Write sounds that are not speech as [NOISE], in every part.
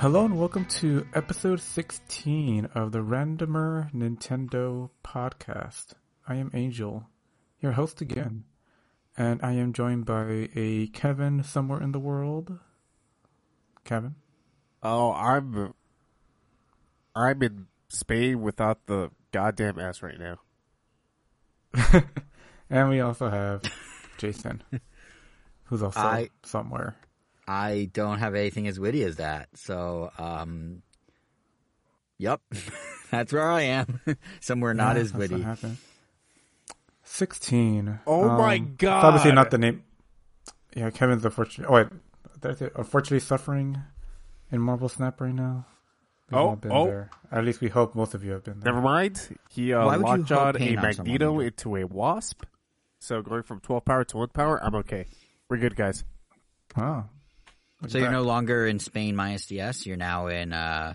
Hello and welcome to episode 16 of the Randomer Nintendo podcast. I am Angel, your host again, and I am joined by a Kevin somewhere in the world. Kevin? Oh, I'm I'm in Spain without the goddamn S right now. [LAUGHS] and we also have Jason, who's also I- somewhere. I don't have anything as witty as that. So, um, yep, [LAUGHS] that's where I am. [LAUGHS] Somewhere not Yeah, as witty. 16. Oh my Um, it's God. Obviously not the name. Yeah, Kevin's unfortunately. Oh, wait. Did unfortunately suffering in Marvel Snap right now. We've Oh, been oh. there. At least we hope most of you have been there. Never mind. He uh, Why lockjawed a pain someone, Magneto into a Wasp. So going from 12 power to 1 power, I'm okay. We're good, guys. Wow. Look So you're no longer in Spain minus the S. You're now in. uh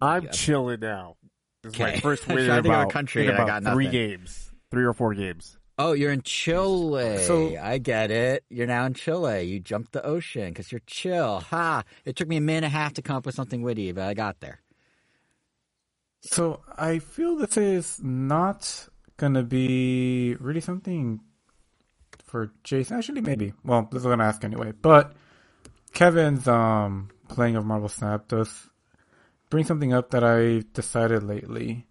I'm yeah, chilling now. This is my Okay. [LAUGHS] first I was win in trying think of a about, country in and I about got three nothing. games. Three or four games. Oh, you're in Chile. So- I get it. You're now in Chile. You jumped the ocean because you're chill. Ha! It took me a minute and a half to come up with something witty, but I got there. So I feel this is not gonna be really something for Jason. Actually, maybe. Well, this is what gonna ask anyway. But Kevin's um playing of Marvel Snap does bring something up that I decided lately.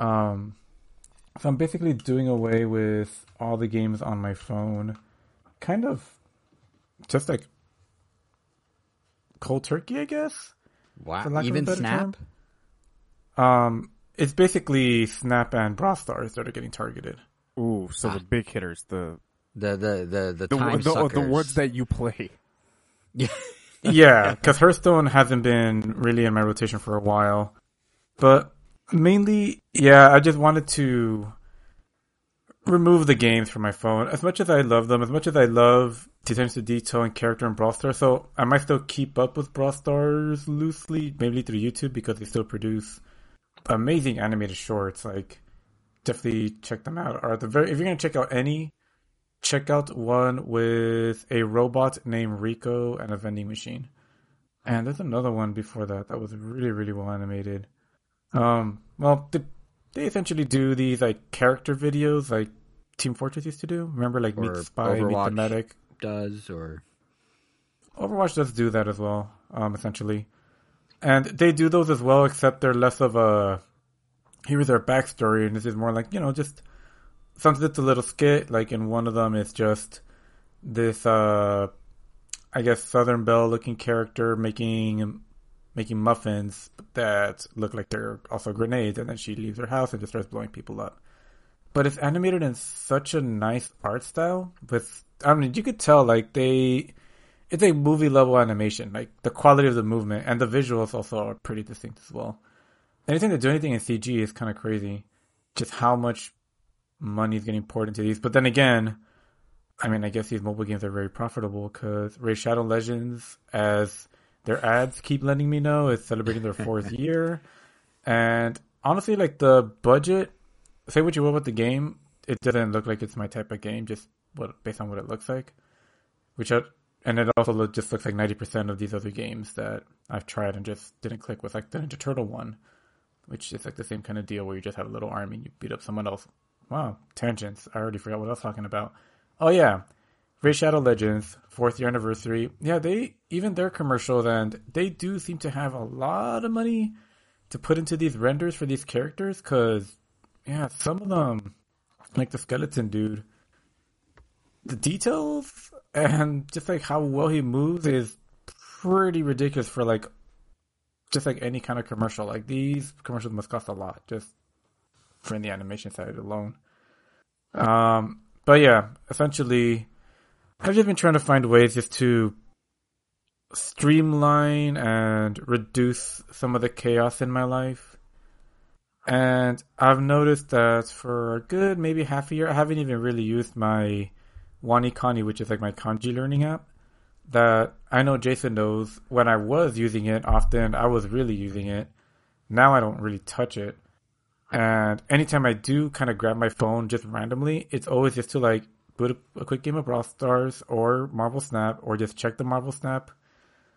Um, so I'm basically doing away with all the games on my phone, kind of just like cold turkey, I guess. Wow. For lack of a Even Snap. term. Um, it's basically Snap and Brawl Stars that are getting targeted. Ooh, so Ah. the big hitters, the The the the the, the time the, the suckers. ones that you play. [LAUGHS] yeah, because Hearthstone hasn't been really in my rotation for a while. But mainly, yeah, I just wanted to remove the games from my phone. As much as I love them, as much as I love attention to detail and character in Brawl Stars, so I might still keep up with Brawl Stars loosely, maybe through YouTube because they still produce amazing animated shorts. Like, definitely check them out. Or at the very, if you're gonna check out any, check out one with a robot named Rico and a vending machine. And there's another one before that that was really, really well animated. Um, well, they, they essentially do these like character videos like Team Fortress used to do. Remember, like Meet Or the Spy, Meet the Medic. does or Overwatch does do that as well, um, essentially. And they do those as well, except they're less of a here's their backstory, and this is more like you know just something that's a little skit. Like in one of them, it's just this, uh, I guess, Southern Belle looking character making making muffins that look like they're also grenades, and then she leaves her house and just starts blowing people up. But it's animated in such a nice art style. With I mean, you could tell like they it's a movie level animation. Like the quality of the movement and the visuals also are pretty distinct as well. Anything to do anything in CG is kind of crazy. Just how much money is getting poured into these. But then again, I mean, I guess these mobile games are very profitable because Raid Shadow Legends, as their ads keep letting me know, is celebrating their fourth [LAUGHS] year. And honestly, like the budget, say what you will about the game, it doesn't look like it's my type of game, just what based on what it looks like. Which I, and it also just looks like ninety percent of these other games that I've tried and just didn't click with, like the Ninja Turtle one, which is like the same kind of deal where you just have a little army and you beat up someone else. Wow, tangents. I already forgot what I was talking about. Oh yeah, Raid Shadow Legends fourth year anniversary. Yeah, they even their commercials and they do seem to have a lot of money to put into these renders for these characters because yeah, some of them like the skeleton dude the details and just like how well he moves is pretty ridiculous for like just like any kind of commercial. Like these commercials must cost a lot just for the animation side alone. Um, but yeah, essentially, I've just been trying to find ways just to streamline and reduce some of the chaos in my life. And I've noticed that for a good maybe half a year, I haven't even really used my WaniKani, which is like my kanji learning app. That I know Jason knows when I was using it often, I was really using it. Now I don't really touch it. And anytime I do kind of grab my phone just randomly, it's always just to like boot a, quick game of Brawl Stars or Marvel Snap or just check the Marvel Snap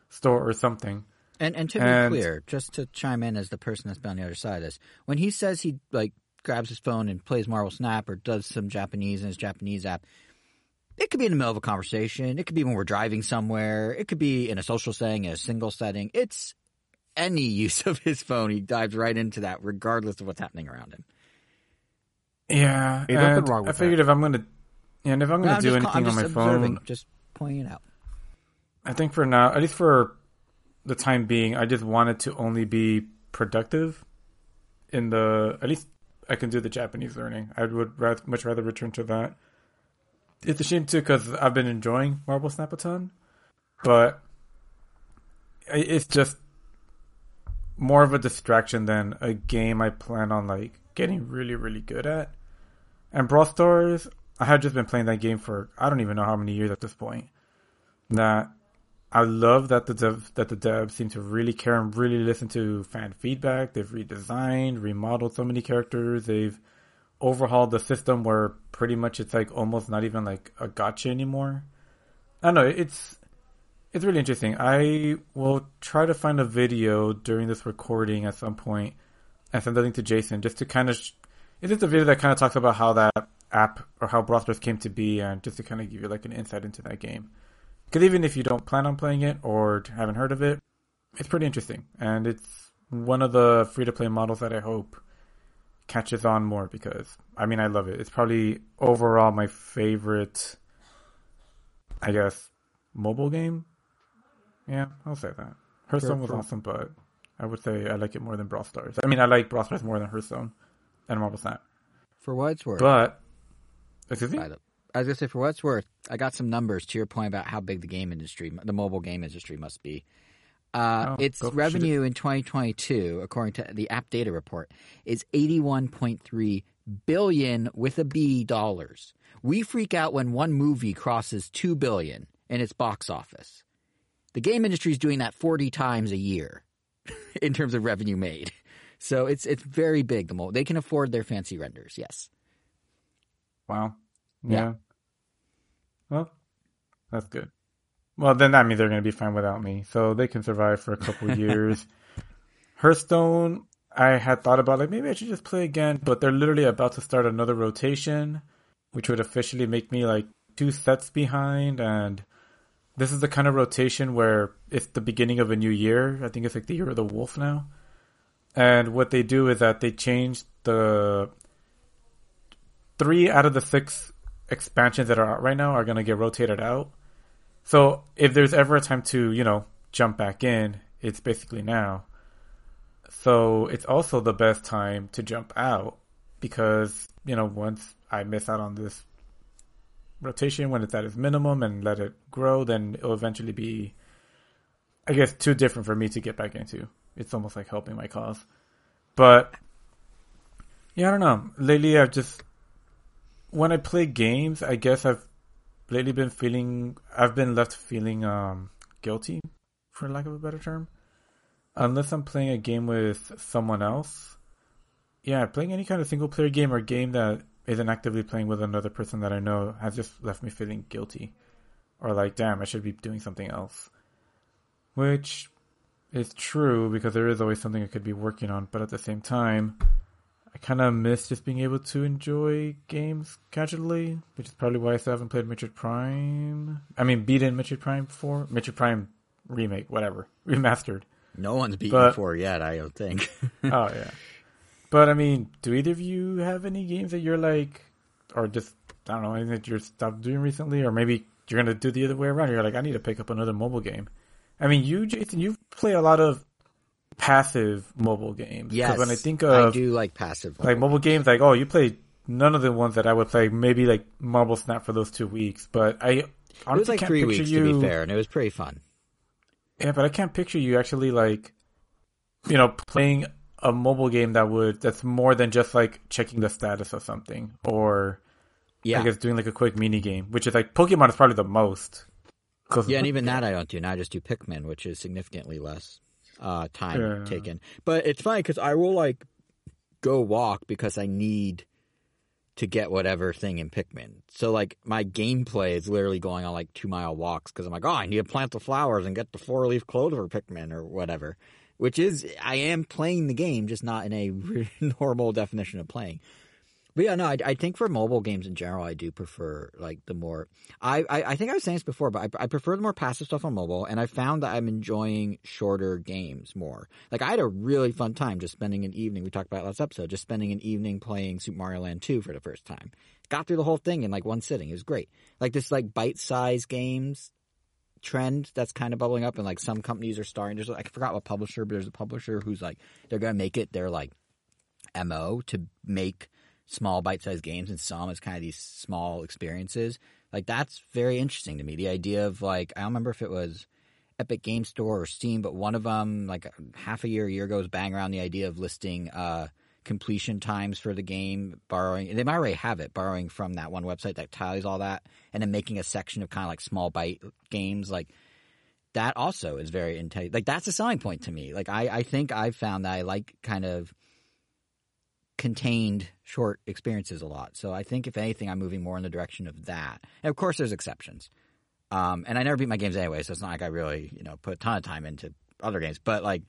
store or something. And and to be And- clear, just to chime in as the person that's been on the other side of this, when he says he like grabs his phone and plays Marvel Snap or does some Japanese in his Japanese app, it could be in the middle of a conversation. It could be when we're driving somewhere. It could be in a social setting, in a single setting. It's any [LAUGHS] use of his phone. He dives right into that, regardless of what's happening around him. Yeah, Ain't nothing and wrong with I figured if I'm gonna, and if I'm gonna I'm do just, anything I'm on just my observing, phone, just pointing it out. I think for now, at least for the time being, I just want it to only be productive. In the at least I can do the Japanese learning. I would rather, much rather return to that. It's a shame too because I've been enjoying Marvel Snap a ton, but it's just more of a distraction than a game I plan on like getting really really good at. And Brawl Stars, I had just been playing that game for I don't even know how many years at this point. That I love that the dev that the devs seem to really care and really listen to fan feedback. They've redesigned, remodeled so many characters. They've overhauled the system where pretty much it's like almost not even like a gacha anymore. I don't know. It's it's really interesting. I will try to find a video during this recording at some point and send the link to Jason just to kind of. Sh- it's a video that kind of talks about how that app or how Stars came to be and just to kind of give you like an insight into that game. Because even if you don't plan on playing it or haven't heard of it, it's pretty interesting. And it's one of the free to play models that I hope catches on more because, I mean, I love it. It's probably overall my favorite, I guess, mobile game. Yeah, I'll say that. Hearthstone was for- awesome, but I would say I like it more than Brawl Stars. I mean, I like Brawl Stars more than Hearthstone and Marvel Snap. For what it's worth, But, excuse me? I was gonna say for what it's worth, I got some numbers to your point about how big the game industry, the mobile game industry, must be. Uh, Oh, its go- shoot it. revenue in 2022, according to the App Data Report, is 81.3 billion with a B dollars. We freak out when one movie crosses 2 billion in its box office. The game industry is doing that 40 times a year [LAUGHS] in terms of revenue made. So it's it's very big. The mobile they can afford their fancy renders. Yes. Wow. Yeah. Yeah. Well, that's good. Well, then that means they're going to be fine without me, so they can survive for a couple [LAUGHS] years. Hearthstone, I had thought about like maybe I should just play again, but they're literally about to start another rotation, which would officially make me like two sets behind. And this is the kind of rotation where it's the beginning of a new year. I think it's like the year of the wolf now. And what they do is that they change the three out of the six expansions that are out right now are going to get rotated out. So if there's ever a time to, you know, jump back in, it's basically now. So it's also the best time to jump out because, you know, once I miss out on this rotation when it's at its minimum and let it grow, then it'll eventually be, I guess, too different for me to get back into. It's almost like helping my cause. But, yeah, I don't know. Lately, I've just, when I play games, I guess I've lately been feeling I've been left feeling um guilty for lack of a better term. Unless I'm playing a game with someone else. Yeah, playing any kind of single player game or game that isn't actively playing with another person that I know has just left me feeling guilty. Or like, damn, I should be doing something else. Which is true because there is always something I could be working on, but at the same time, I kind of miss just being able to enjoy games casually, which is probably why I still haven't played Metroid Prime. I mean, beaten Metroid Prime before. Metroid Prime remake, whatever, [LAUGHS] remastered. No one's beaten But- four yet, I don't think. [LAUGHS] oh yeah, but I mean, do either of you have any games that you're like, or just I don't know, anything that you're stopped doing recently, or maybe you're gonna do the other way around? You're like, I need to pick up another mobile game. I mean, you, Jason, you play a lot of passive mobile games. yes, when I think of I do like passive. like mobile games like oh you play none of the ones that i would play maybe like marvel snap for those two weeks but i it was like can't three picture weeks you to be fair, and it was pretty fun. yeah but i can't picture you actually like you know playing a mobile game that would that's more than just like checking the status of something or Yeah, i guess doing like a quick mini game which is like pokemon is probably the most. yeah, and even that I don't do. Now I just do Pikmin, which is significantly less uh, time Yeah. taken. But it's funny because I will like go walk because I need to get whatever thing in Pikmin. So like my gameplay is literally going on like two mile walks because I'm like, oh, I need to plant the flowers and get the four leaf clover Pikmin or whatever. Which is, I am playing the game, just not in a [LAUGHS] normal definition of playing. But yeah, no, I, I think for mobile games in general, I do prefer like the more. I, I, I think I was saying this before, but I, I prefer the more passive stuff on mobile, and I found that I'm enjoying shorter games more. Like I had a really fun time just spending an evening. We talked about it last episode, just spending an evening playing Super Mario Land 2 for the first time. Got through the whole thing in like one sitting. It was great. Like this like bite sized games trend that's kind of bubbling up, and like some companies are starting. There's like I forgot what publisher, but there's a publisher who's like they're gonna make it their like mo to make small bite-sized games and some as kind of these small experiences. Like that's very interesting to me. The idea of like I don't remember if it was Epic Game Store or Steam, but one of them like half a year, a year ago, was bang around the idea of listing uh, completion times for the game, borrowing. They might already have it, borrowing from that one website that tallies all that, and then making a section of kind of like small bite games like. That also is very intense. Like that's a selling point to me. Like I, I think I've found that I like kind of contained short experiences a lot. So I think if anything, I'm moving more in the direction of that. And of course, there's exceptions. Um, and I never beat my games anyway, so it's not like I really, you know, put a ton of time into other games. But like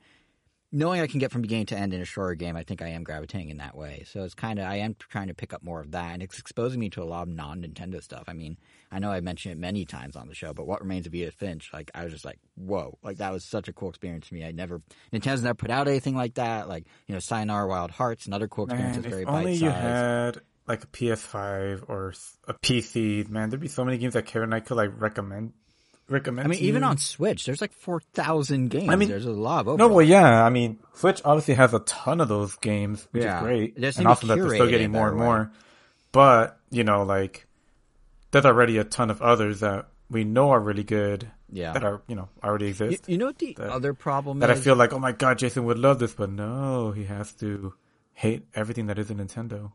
knowing I can get from beginning to end in a shorter game, I think I am gravitating in that way. So it's kind of I am trying to pick up more of that, and it's exposing me to a lot of non Nintendo stuff. I mean, I know I mentioned it many times on the show, but what remains of Edith Finch, like I was just like, whoa, like that was such a cool experience for me. I never Nintendo's never put out anything like that. Like you know, Sayonara Wild Hearts, another cool experience. Man, is very if only you had like a PS5 or a PC, man, there'd be so many games that Kevin and I could like recommend. Recommend. I mean, even on Switch, there's like four thousand games. I mean- there's a lot of open. No, well, yeah. I mean, Switch obviously has a ton of those games, which Yeah. is great, and also that they're still getting more and better more. But you know, like there's already a ton of others that we know are really good. Yeah. that are you know already exist. you know what the that- other problem that I feel like, oh my god, Jason would love this, but no, he has to hate everything that isn't Nintendo.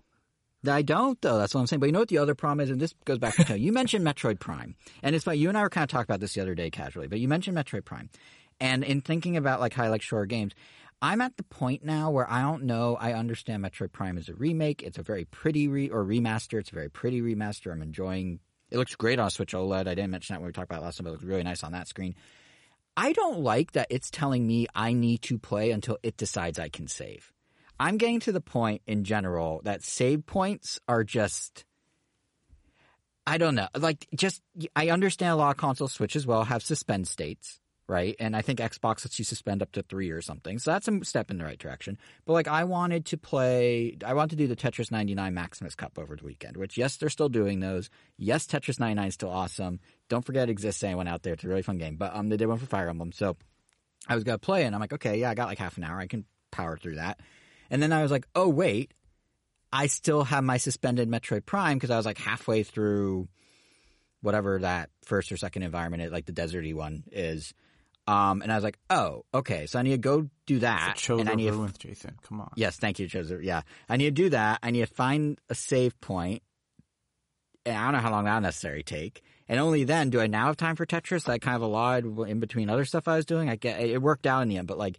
I don't though. That's what I'm saying. But you know what the other problem is, and this goes back to you mentioned Metroid Prime, and it's funny. You and I were kind of talking about this the other day casually, but you mentioned Metroid Prime, and in thinking about like how I like shorter games, I'm at the point now where I don't know. I understand Metroid Prime is a remake. It's a very pretty re or remaster. It's a very pretty remaster. I'm enjoying. It looks great on Switch OLED. I didn't mention that when we talked about last time, but it looks really nice on that screen. I don't like that it's telling me I need to play until it decides I can save. I'm getting to the point in general that save points are just I don't know. Like just I understand a lot of console Switch as well have suspend states, right? And I think Xbox lets you suspend up to 3 or something. So that's a step in the right direction. But like I wanted to play I wanted to do the Tetris 99 Maximus Cup over the weekend, which yes, they're still doing those. Yes, Tetris 99 is still awesome. Don't forget it exists anyone out there. It's a really fun game. But um they did one for Fire Emblem. So I was to play and I'm like, okay, yeah, I got like half an hour. I can power through that. And then I was like, oh, wait, I still have my suspended Metroid Prime because I was like halfway through whatever that first or second environment, is, like the deserty one is. Um, and I was like, oh, okay, so I need to go do that. Chose and I need to ruins, Jason. Come on. Yes, thank you, Joseph. Yeah, I need to do that. I need to find a save point, and I don't know how long that'll necessarily take. And only then do I now have time for Tetris. That I kind of allowed in between other stuff I was doing. I get it worked out in the end, but like,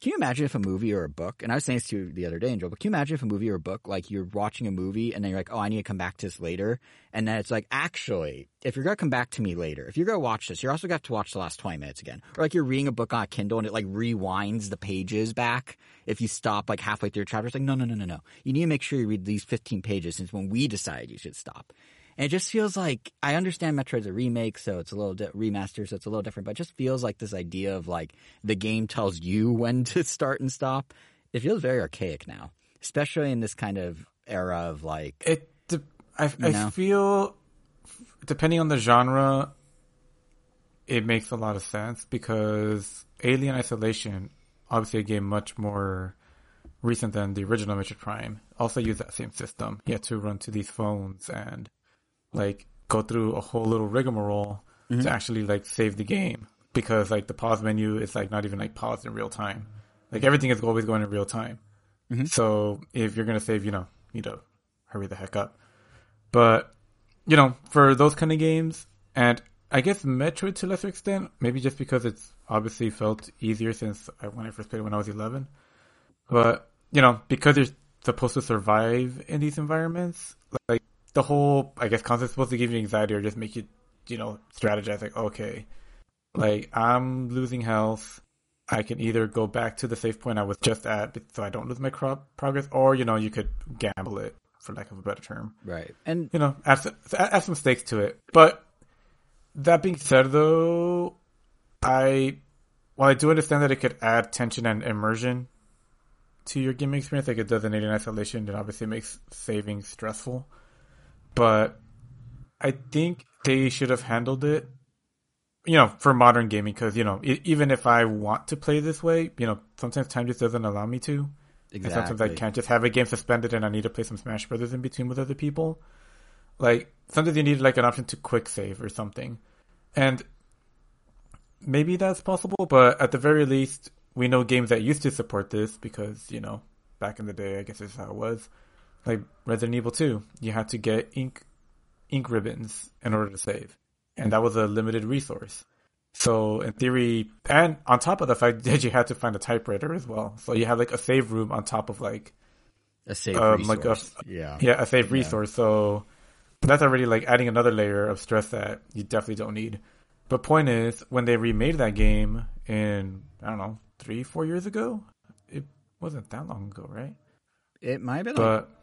can you imagine if a movie or a book? And I was saying this to you the other day, Angel. But can you imagine if a movie or a book, like you're watching a movie and then you're like, oh, I need to come back to this later, and then it's like, actually, if you're gonna come back to me later, if you're gonna watch this, you're also gonna have to watch the last twenty minutes again. Or like you're reading a book on a Kindle and it like rewinds the pages back if you stop like halfway through a chapter. It's like, no, no, no, no, no. You need to make sure you read these 15 pages since when we decided you should stop. And it just feels like I understand Metroid's a remake, so it's a little di- remaster, so it's a little different. But it just feels like this idea of like the game tells you [LAUGHS] when to start and stop. It feels very archaic now, especially in this kind of era of like It. De- I, I know? feel depending on the genre, it makes a lot of sense because Alien Isolation, obviously a game much more recent than the original Metroid Prime, also used that same system. You had to run to these phones and like go through a whole little rigmarole to mm-hmm. actually like save the game because like the pause menu is like not even like paused in real time. Like everything is always going in real time. Mm-hmm. So if you're gonna save, you know, you know, hurry the heck up. But you know, for those kind of games, and I guess Metroid to a lesser extent, maybe just because it's obviously felt easier since I, when I first played it when I was 11. But you know, because you're supposed to survive in these environments. Like the whole, I guess, concept supposed to give you anxiety or just make you, you know, strategize. Like, okay, like I'm losing health. I can either go back to the safe point I was just at, so I don't lose my crop progress, or you know, you could gamble it, for lack of a better term. Right. And You know, add, some- add some stakes to it. But that being said, though, I while I do understand that it could add tension and immersion to your gaming experience, like it does in Alien Isolation, it obviously makes saving stressful. But I think they should have handled it, you know, for modern gaming, because you know, e- even if I want to play this way, you know, sometimes time just doesn't allow me to. And sometimes I can't just have a game suspended and I need to play some Smash Brothers in between with other people. Like sometimes you need like an option to quick save or something. And maybe that's possible, but at the very least, we know games that used to support this because, you know, back in the day, I guess is how it was. Like Resident Evil 2, you had to get ink ink ribbons in order to save. And that was a limited resource. So in theory, and on top of the fact [LAUGHS] that you had to find a typewriter as well. So you have like a save room on top of like a save um, like a- yeah. yeah, a safe resource. So that's already like adding another layer of stress that you definitely don't need. But point is, when they remade that game in I don't know three, four years ago, it wasn't that long ago, right? It might have been like But two.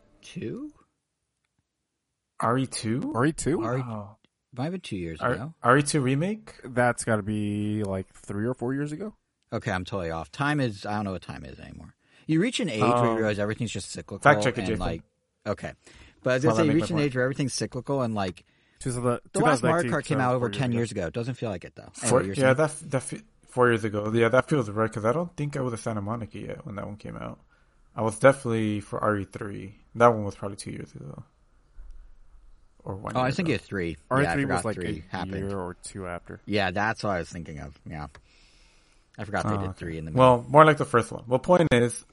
RE two, RE2? RE wow. might have been two years ago. RE two remake. That's got to be like three or four years ago. Okay, I'm totally off. Time is I don't know what time is anymore. You reach an age where you Um, realize everything's just cyclical. fact check it, and like okay. But I was gonna I say you reach an point. age where everything's cyclical and like Two thousand- the last Mario Kart came out over ten ago. years ago. It doesn't feel like it though. Four, Anyway, yeah, saying- that's that four years ago. Yeah, that feels right because I don't think I was at Santa Monica yet when that one came out. I was definitely for RE three. That one was probably two years ago, or one. Oh, I year was thinking of three. RE3 yeah, was like three a happened. year or two after. Yeah, that's what I was thinking of. Yeah, I forgot they Oh, did ah, three in the middle. Well, more like the first one. Well, point is,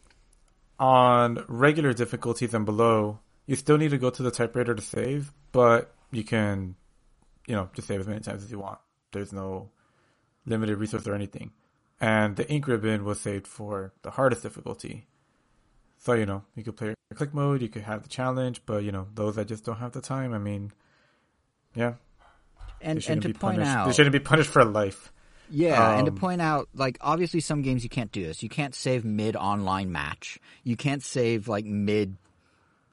on regular difficulties and below, you still need to go to the typewriter to save, but you can, you know, just save as many times as you want. There's no limited resource or anything. And the ink ribbon was saved for the hardest difficulty. So, you know, you could play click mode, you could have the challenge, but, you know, those that just don't have the time, I mean, yeah, and and to be point punished. out, They shouldn't be punished for life. Yeah, and to Um, point out, like obviously some games you can't do this. You can't save mid online match. You can't save like mid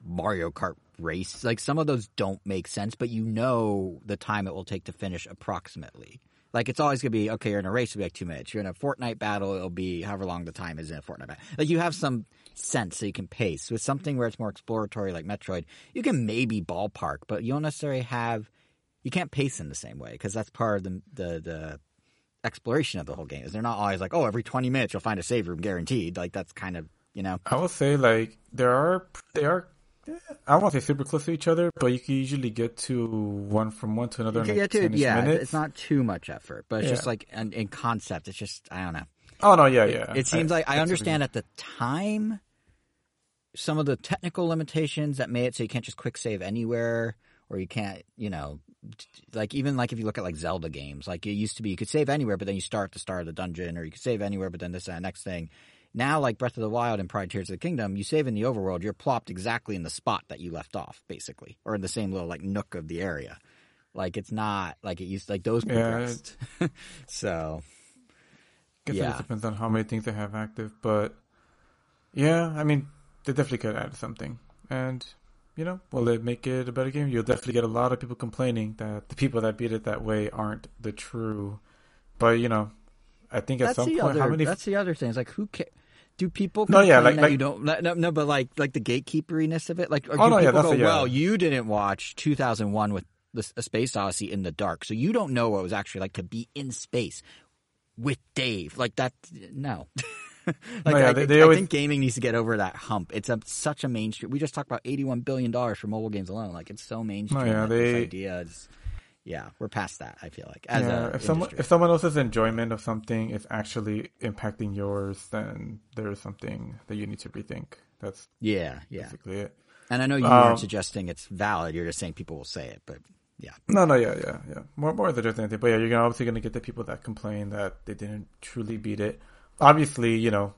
Mario Kart race. Like some of those don't make sense, but you know the time it will take to finish approximately. Like it's always gonna be okay. You're in a race, it'll be like two minutes. You're in a Fortnite battle, it'll be however long the time is in a Fortnite battle. Like you have some sense so you can pace. With something where it's more exploratory, like Metroid, you can maybe ballpark, but you don't necessarily have. You can't pace in the same way because that's part of the the the exploration of the whole game. Is they're not always like, oh, every twenty minutes you'll find a save room guaranteed. Like that's kind of you know. I will say like there are they are I won't say super close to each other, but you can usually get to one from one to another You in can like get to 10-ish yeah, minutes. it's not too much effort, but it's Yeah. just like in, in concept, it's just I don't know. Oh no, yeah, yeah. It seems like I understand at the time some of the technical limitations that made it so you can't just quick save anywhere, or you can't, you know, like even like if you look at like Zelda games, like it used to be you could save anywhere, but then you start at the start of the dungeon, or you could save anywhere, but then this and that next thing. Now, like Breath of the Wild and Pride Tears of the Kingdom, you save in the overworld, you're plopped exactly in the spot that you left off, basically, or in the same little like nook of the area. Like it's not like it used like those Yeah, [LAUGHS] so guess it yeah. just depends on how many things they have active, but yeah, I mean they definitely could add something, and you know, will it make it a better game? You'll definitely get a lot of people complaining that the people that beat it that way aren't the true. But you know, I think at some point, other. how many? That's the other thing. It's like who ca- do people? No, yeah, like- that like- you don't. No, no, but like like the gatekeeperiness of it. Like, Oh, no, yeah, that's go, a- yeah. well, you didn't watch 2001 with the, a Space Odyssey in the dark, so you don't know what it was actually like to be in space with Dave. Like that. No. [LAUGHS] [LAUGHS] like No, yeah, I, they- think- they I always- think gaming needs to get over that hump. It's a, such a mainstream. We just talked about 81 billion dollars for mobile games alone. Like it's so mainstream. yeah, that this they- idea is. Yeah, we're past that. I feel like as yeah, if someone if someone else's enjoyment of something is actually impacting yours, then there is something that you need to rethink. That's yeah, yeah. basically it. And I know you Um, weren't suggesting it's valid. You're just saying people will say it, but yeah, No, no, yeah, yeah, yeah. More, more than just anything. But yeah, you're obviously going to get the people that complain that they didn't truly beat it. Obviously, you know,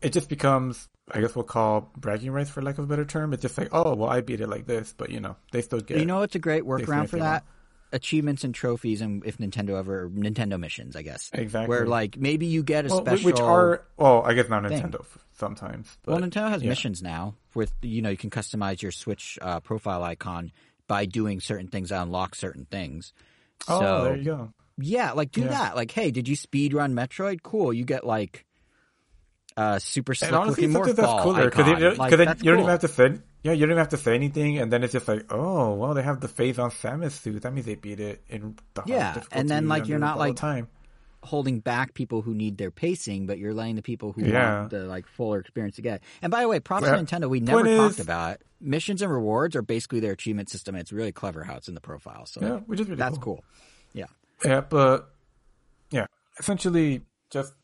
it just becomes I guess we'll call bragging rights for lack of a better term. It's just like, oh, well, I beat it like this, but you know, they still get. You know it's a great workaround for that? Achievements and trophies, and if Nintendo ever Nintendo missions, I guess. Exactly. Where like maybe you get a well, special. which are well, I guess not. Nintendo f- sometimes. But, well, Nintendo has yeah. missions now with you know you can customize your Switch uh, profile icon by doing certain things unlock certain things. Oh, so there you go. Yeah, like do Yeah. that. Like, hey, did you speed run Metroid? Cool, you get like uh super slick And honestly, looking that's cooler because then, Like, then you don't cool. even have to say yeah, you don't even have to say anything, and then it's just like, oh, well, they have the Phazon Samus suit. That means they beat it in the Yeah, and then, like, you're not, like, time. holding back people who need their pacing, but you're letting the people who Yeah. want the like fuller experience to get. And by the way, props Yeah. to Nintendo. We never Point talked is- about missions and rewards are basically their achievement system. And it's really clever how it's in the profile. So Yeah, which is really that's cool. cool. Yeah. Yeah, but yeah, essentially just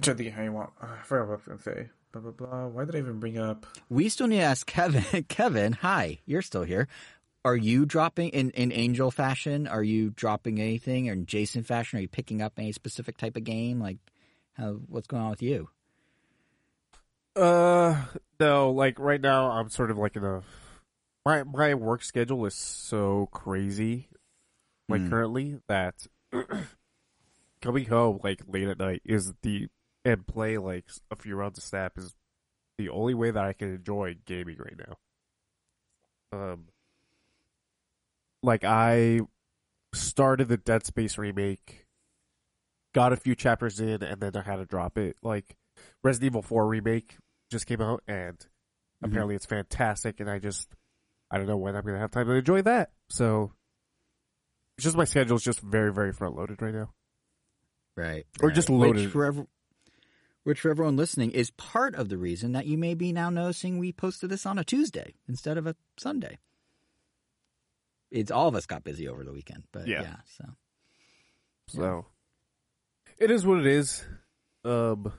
try to think how you want. Uh, I forgot what I was gonna say. Blah blah blah. Why did I even bring up? We still need to ask Kevin. [LAUGHS] Kevin, hi, you're still here. Are you dropping in, in Angel fashion? Are you dropping anything? Or in Jason fashion? Are you picking up any specific type of game? Like, how, what's going on with you? Uh, no, like right now, I'm sort of like in a my my work schedule is so crazy, like Hmm. currently that [CLEARS THROAT] coming home like late at night is the and play like a few rounds of Snap is the only way that I can enjoy gaming right now. Um, like I started the Dead Space remake, got a few chapters in, and then I had to drop it. Like Resident Evil 4 remake just came out, and apparently it's fantastic. And I just, I don't know when I'm gonna have time to enjoy that. So it's just my schedule's just very, very front loaded right now. Right. Or right. just loaded. Which for, ev- which for everyone listening is part of the reason that you may be now noticing we posted this on a Tuesday instead of a Sunday. It's all of us got busy over the weekend, but yeah, Yeah. so So it is what it is. Um,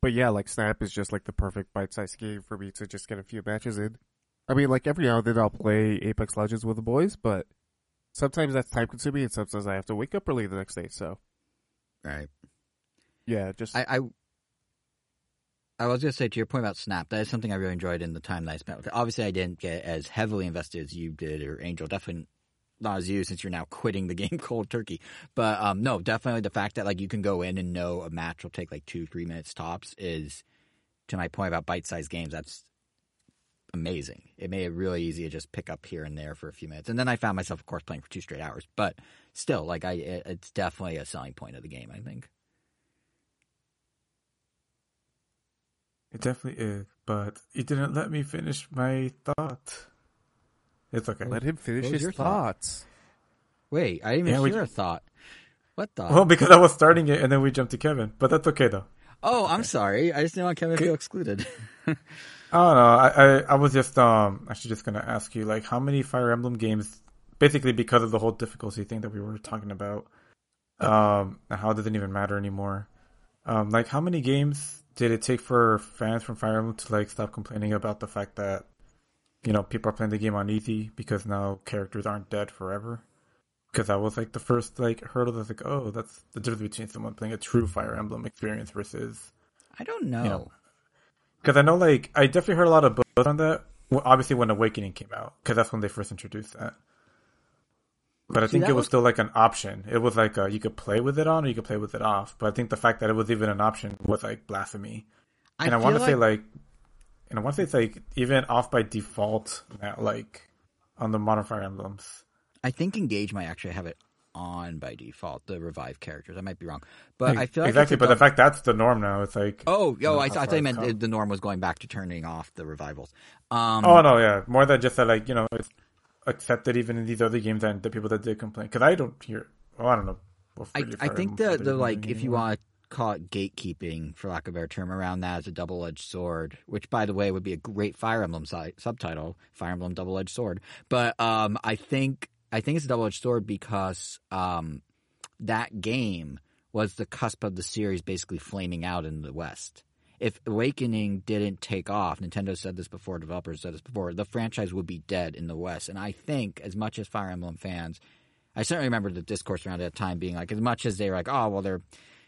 but yeah, like Snap is just like the perfect bite-sized game for me to just get a few matches in. I mean, like every now and then I'll play Apex Legends with the boys, but sometimes that's time consuming, and sometimes I have to wake up early the next day. So right. yeah, just I, I I was going to say to your point about Snap, that is something I really enjoyed in the time that I spent with it. Obviously, I didn't get as heavily invested as you did or Angel. Definitely not as you, since you're now quitting the [LAUGHS] game cold turkey. But um, no, definitely the fact that like you can go in and know a match will take like two, three minutes tops is, to my point about bite-sized games. That's amazing. It made it really easy to just pick up here and there for a few minutes, and then I found myself, of course, playing for two straight hours. But still, like I, it, it's definitely a selling point of the game. I think. It definitely is, but you didn't let me finish my thought. It's okay. let him finish his your thought? thoughts. Wait, I didn't even Yeah, we- hear a thought. What thought? Well, because I was starting it and then we jumped to Kevin, but that's okay though. oh, I'm sorry. I just didn't want Kevin to feel excluded. [LAUGHS] I don't know. I, I I was just um actually just gonna ask you like how many Fire Emblem games, basically because of the whole difficulty thing that we were talking about, um, and how it doesn't even matter anymore. Um, like how many games did it take for fans from Fire Emblem to like stop complaining about the fact that, you know, people are playing the game on easy because now characters aren't dead forever? Because that was like the first like hurdle. That's like, oh, that's the difference between someone playing a true Fire Emblem experience versus I don't know. know, because I know, like, I definitely heard a lot of buzz on that. Well, obviously, when Awakening came out, because that's when they first introduced that. But I See, think it was was- still like an option. It was like uh, you could play with it on or you could play with it off. But I think the fact that it was even an option was like blasphemy. and I, want to say like- like, and I want to say it's like even off by default now, like on the modern Fire Emblems. I think Engage might actually have it on by default. The revive characters. I might be wrong, but I feel like exactly. But the fact that's the norm now, it's like Oh, yo, know, I, I thought you meant come. the, norm was going back to turning off the revivals. Um, Oh no, yeah, more than just that. Like you know, it's accepted even in these other games and the people that did complain. Because I don't hear. Well, I don't know. I, I think Emblem the the like if you want to call it gatekeeping for lack of a better term around that as a double edged sword, which by the way would be a great Fire Emblem si- subtitle, Fire Emblem double edged sword. But um, I think I think it's a double edged sword because um, that game was the cusp of the series basically flaming out in the West. If Awakening didn't take off, Nintendo said this before, developers said this before, the franchise would be dead in the West. And I think, as much as Fire Emblem fans, I certainly remember the discourse around that time being like, as much as they were like, oh, well, they're,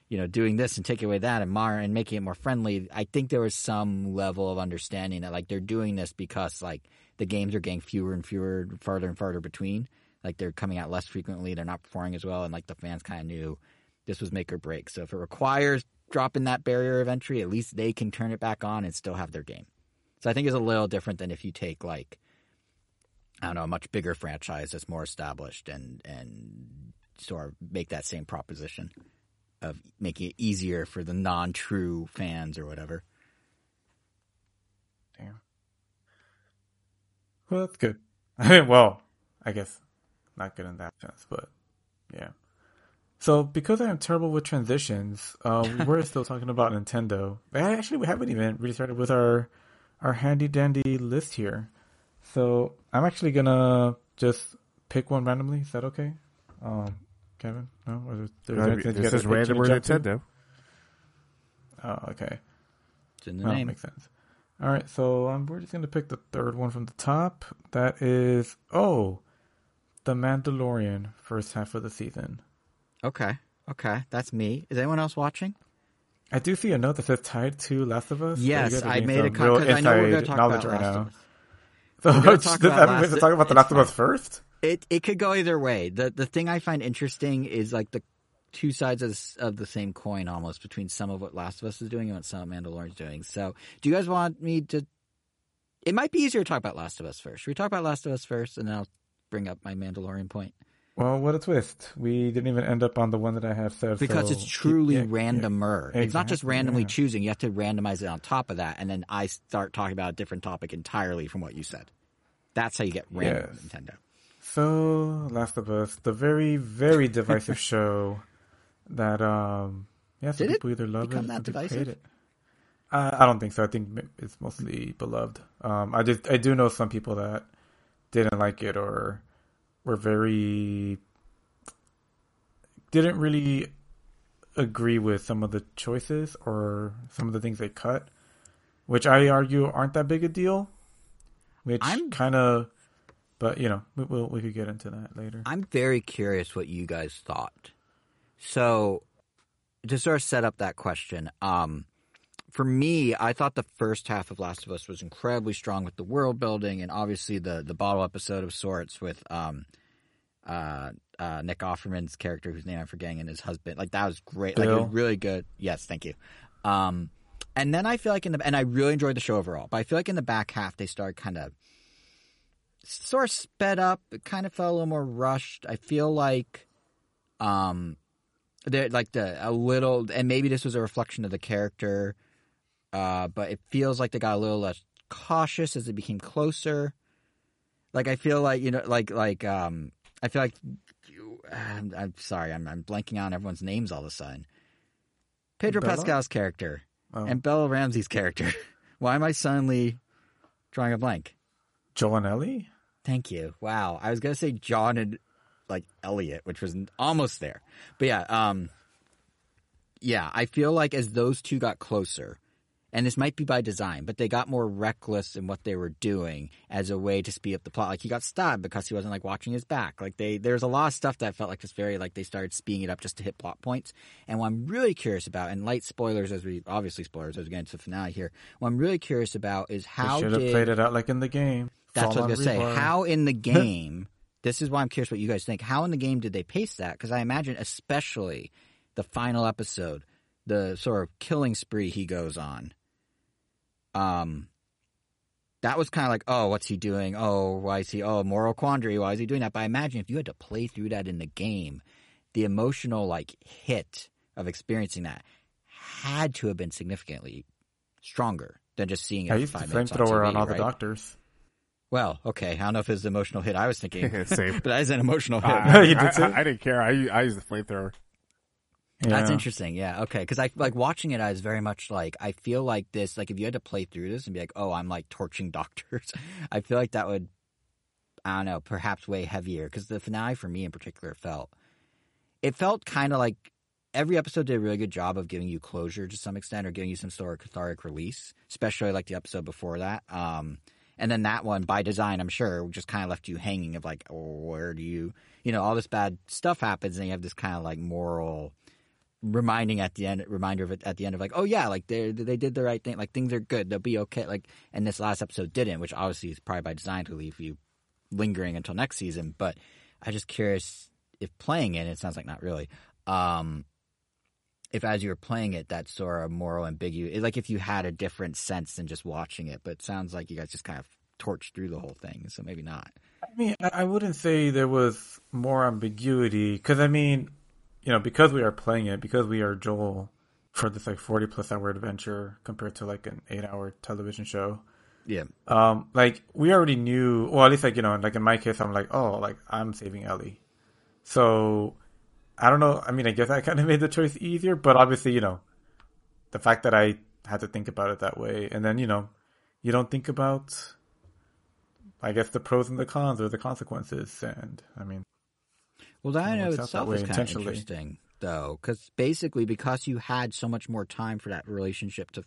you know, doing this and taking away that and Mar and making it more friendly. I think there was some level of understanding that like they're doing this because like the games are getting fewer and fewer, farther and farther between. Like they're coming out less frequently, they're not performing as well, and like the fans kind of knew this was make or break. So if it requires dropping that barrier of entry, at least they can turn it back on and still have their game. So I think it's a little different than if you take like I don't know a much bigger franchise that's more established and and sort of make that same proposition of making it easier for the non-true fans or whatever. Damn. Well, that's good. [LAUGHS] Well, I guess not good in that sense, but yeah. So because I am terrible with transitions, uh, [LAUGHS] we're still talking about Nintendo. Actually, we haven't even really started with our our handy dandy list here. So I'm actually gonna just pick one randomly. Is that okay, um, Kevin? No, or is there Uh, anything this is random or? Nintendo. Oh, okay. It's in the Oh, name. makes sense. All right, so um, we're just gonna pick the third one from the top. That is oh, the Mandalorian first half of the season. Okay, okay, that's me. Is anyone else watching? I do see a note that says tied to Last of Us. Yes, I made a comment because I know we're going to talk about right Last now. of Us. [LAUGHS] So We're talk about that mean have Last- to talk about the Last of Us first? It it could go either way. The the thing I find interesting is like the two sides of, of the same coin almost between some of what Last of Us is doing and what some of Mandalorian's doing. So, do you guys want me to? It might be easier to talk about Last of Us first. Should we talk about Last of Us first, and then I'll bring up my Mandalorian point Well, what a twist! We didn't even end up on the one that I have said because so it's truly yeah, randomer. it's not just randomly yeah. choosing. You have to randomize it on top of that, and then I start talking about a different topic entirely from what you said. That's how you get random Yes. Nintendo. So, Last of Us, the very, very divisive [LAUGHS] show that, um, yeah, some Did people either love it, that divisive? hate it. Uh, I don't think so. I think it's mostly beloved. Um, I just, I do know some people that didn't like it or were very, didn't really agree with some of the choices or some of the things they cut, which I argue aren't that big a deal. Which kind of, but you know, we, we'll, we could get into that later. I'm very curious what you guys thought. So, to sort of set up that question, um, for me, I thought the first half of Last of Us was incredibly strong with the world building and obviously the the bottle episode of sorts with um, uh, uh, Nick Offerman's character, whose name I'm forgetting, and his husband. Like that was great. Like it was really good. Yes, thank you. Um, and then I feel like in the and I really enjoyed the show overall, but I feel like in the back half they started kind of sort of sped up. It kind of felt a little more rushed. I feel like, um, they're like the a little, and maybe this was a reflection of the character, uh, but it feels like they got a little less cautious as it became closer. Like I feel like you know, like like um, I feel like you, I'm, I'm sorry, I'm I'm blanking on everyone's names all of a sudden. Pedro Bella? Pascal's character Oh. and Bella Ramsey's character. [LAUGHS] Why am I suddenly drawing a blank? Joel Ellie? Thank you. Wow. I was gonna say John and like Elliot, which was almost there. But yeah, um yeah, I feel like as those two got closer, and this might be by design, but they got more reckless in what they were doing as a way to speed up the plot. Like he got stabbed because he wasn't like watching his back. Like they there's a lot of stuff that felt like just very like they started speeding it up just to hit plot points. And what I'm really curious about, and light spoilers as we obviously spoilers as we get into the finale here, what I'm really curious about is how they should have did played it out like in the game. that's Fall what I was gonna say. How in the [LAUGHS] game? this is why I'm curious what you guys think. How in the game did they pace that? Because I imagine, especially the final episode, the sort of killing spree he goes on. Um, that was kind of like, oh, what's he doing? Oh, why is he? Oh, moral quandary. Why is he doing that? But I imagine if you had to play through that in the game, the emotional like hit of experiencing that had to have been significantly stronger than just seeing it. I for used the five minutes on flamethrower on TV, all the doctors. Well, okay. I don't know if it's the emotional hit I was thinking, [LAUGHS] Same. but that is an emotional hit. [LAUGHS] I, [LAUGHS] did I- too? I, I didn't care. I I used the flamethrower. That's interesting. Yeah. Okay. Because I like watching it. I was very much like I feel like this. Like if you had to play through this and be like, oh, I'm like torching [LAUGHS] doctors. I feel like that would, I don't know, perhaps way heavier. Because the finale for me in particular felt, it felt kind of like every episode did a really good job of giving you closure to some extent or giving you some sort of cathartic release. Especially like the episode before that. Um, and then that one by design, I'm sure, just kind of left you hanging of like, oh, where do you, you know, all this bad stuff happens and you have this kind of like moral reminding at the end, reminder of it at the end of like, oh yeah, like they they did the right thing, like things are good, they'll be okay. Like, and this last episode didn't, which obviously is probably by design to leave you lingering until next season. But I'm just curious if playing it, it sounds like not really. Um, if as you were playing it, that sort of moral ambiguity, like if you had a different sense than just watching it, but it sounds like you guys just kind of torched through the whole thing, so maybe not. I mean, I I wouldn't say there was more ambiguity because I mean, you know, because we are playing it, because we are Joel for this like forty plus hour adventure compared to like an eight hour television show. Yeah, Um, like we already knew, well, at least like you know, like in my case, I'm like, oh, like I'm saving Ellie. So I don't know. I mean, I guess I kind of [LAUGHS] made the choice easier, but obviously, you know, the fact that I had to think about it that way, and then you know, you don't think about, I guess, the pros and the cons or the consequences, and I mean, Well, that in It of works out that itself way is kind of interesting, though, because basically, because you had so much more time for that relationship to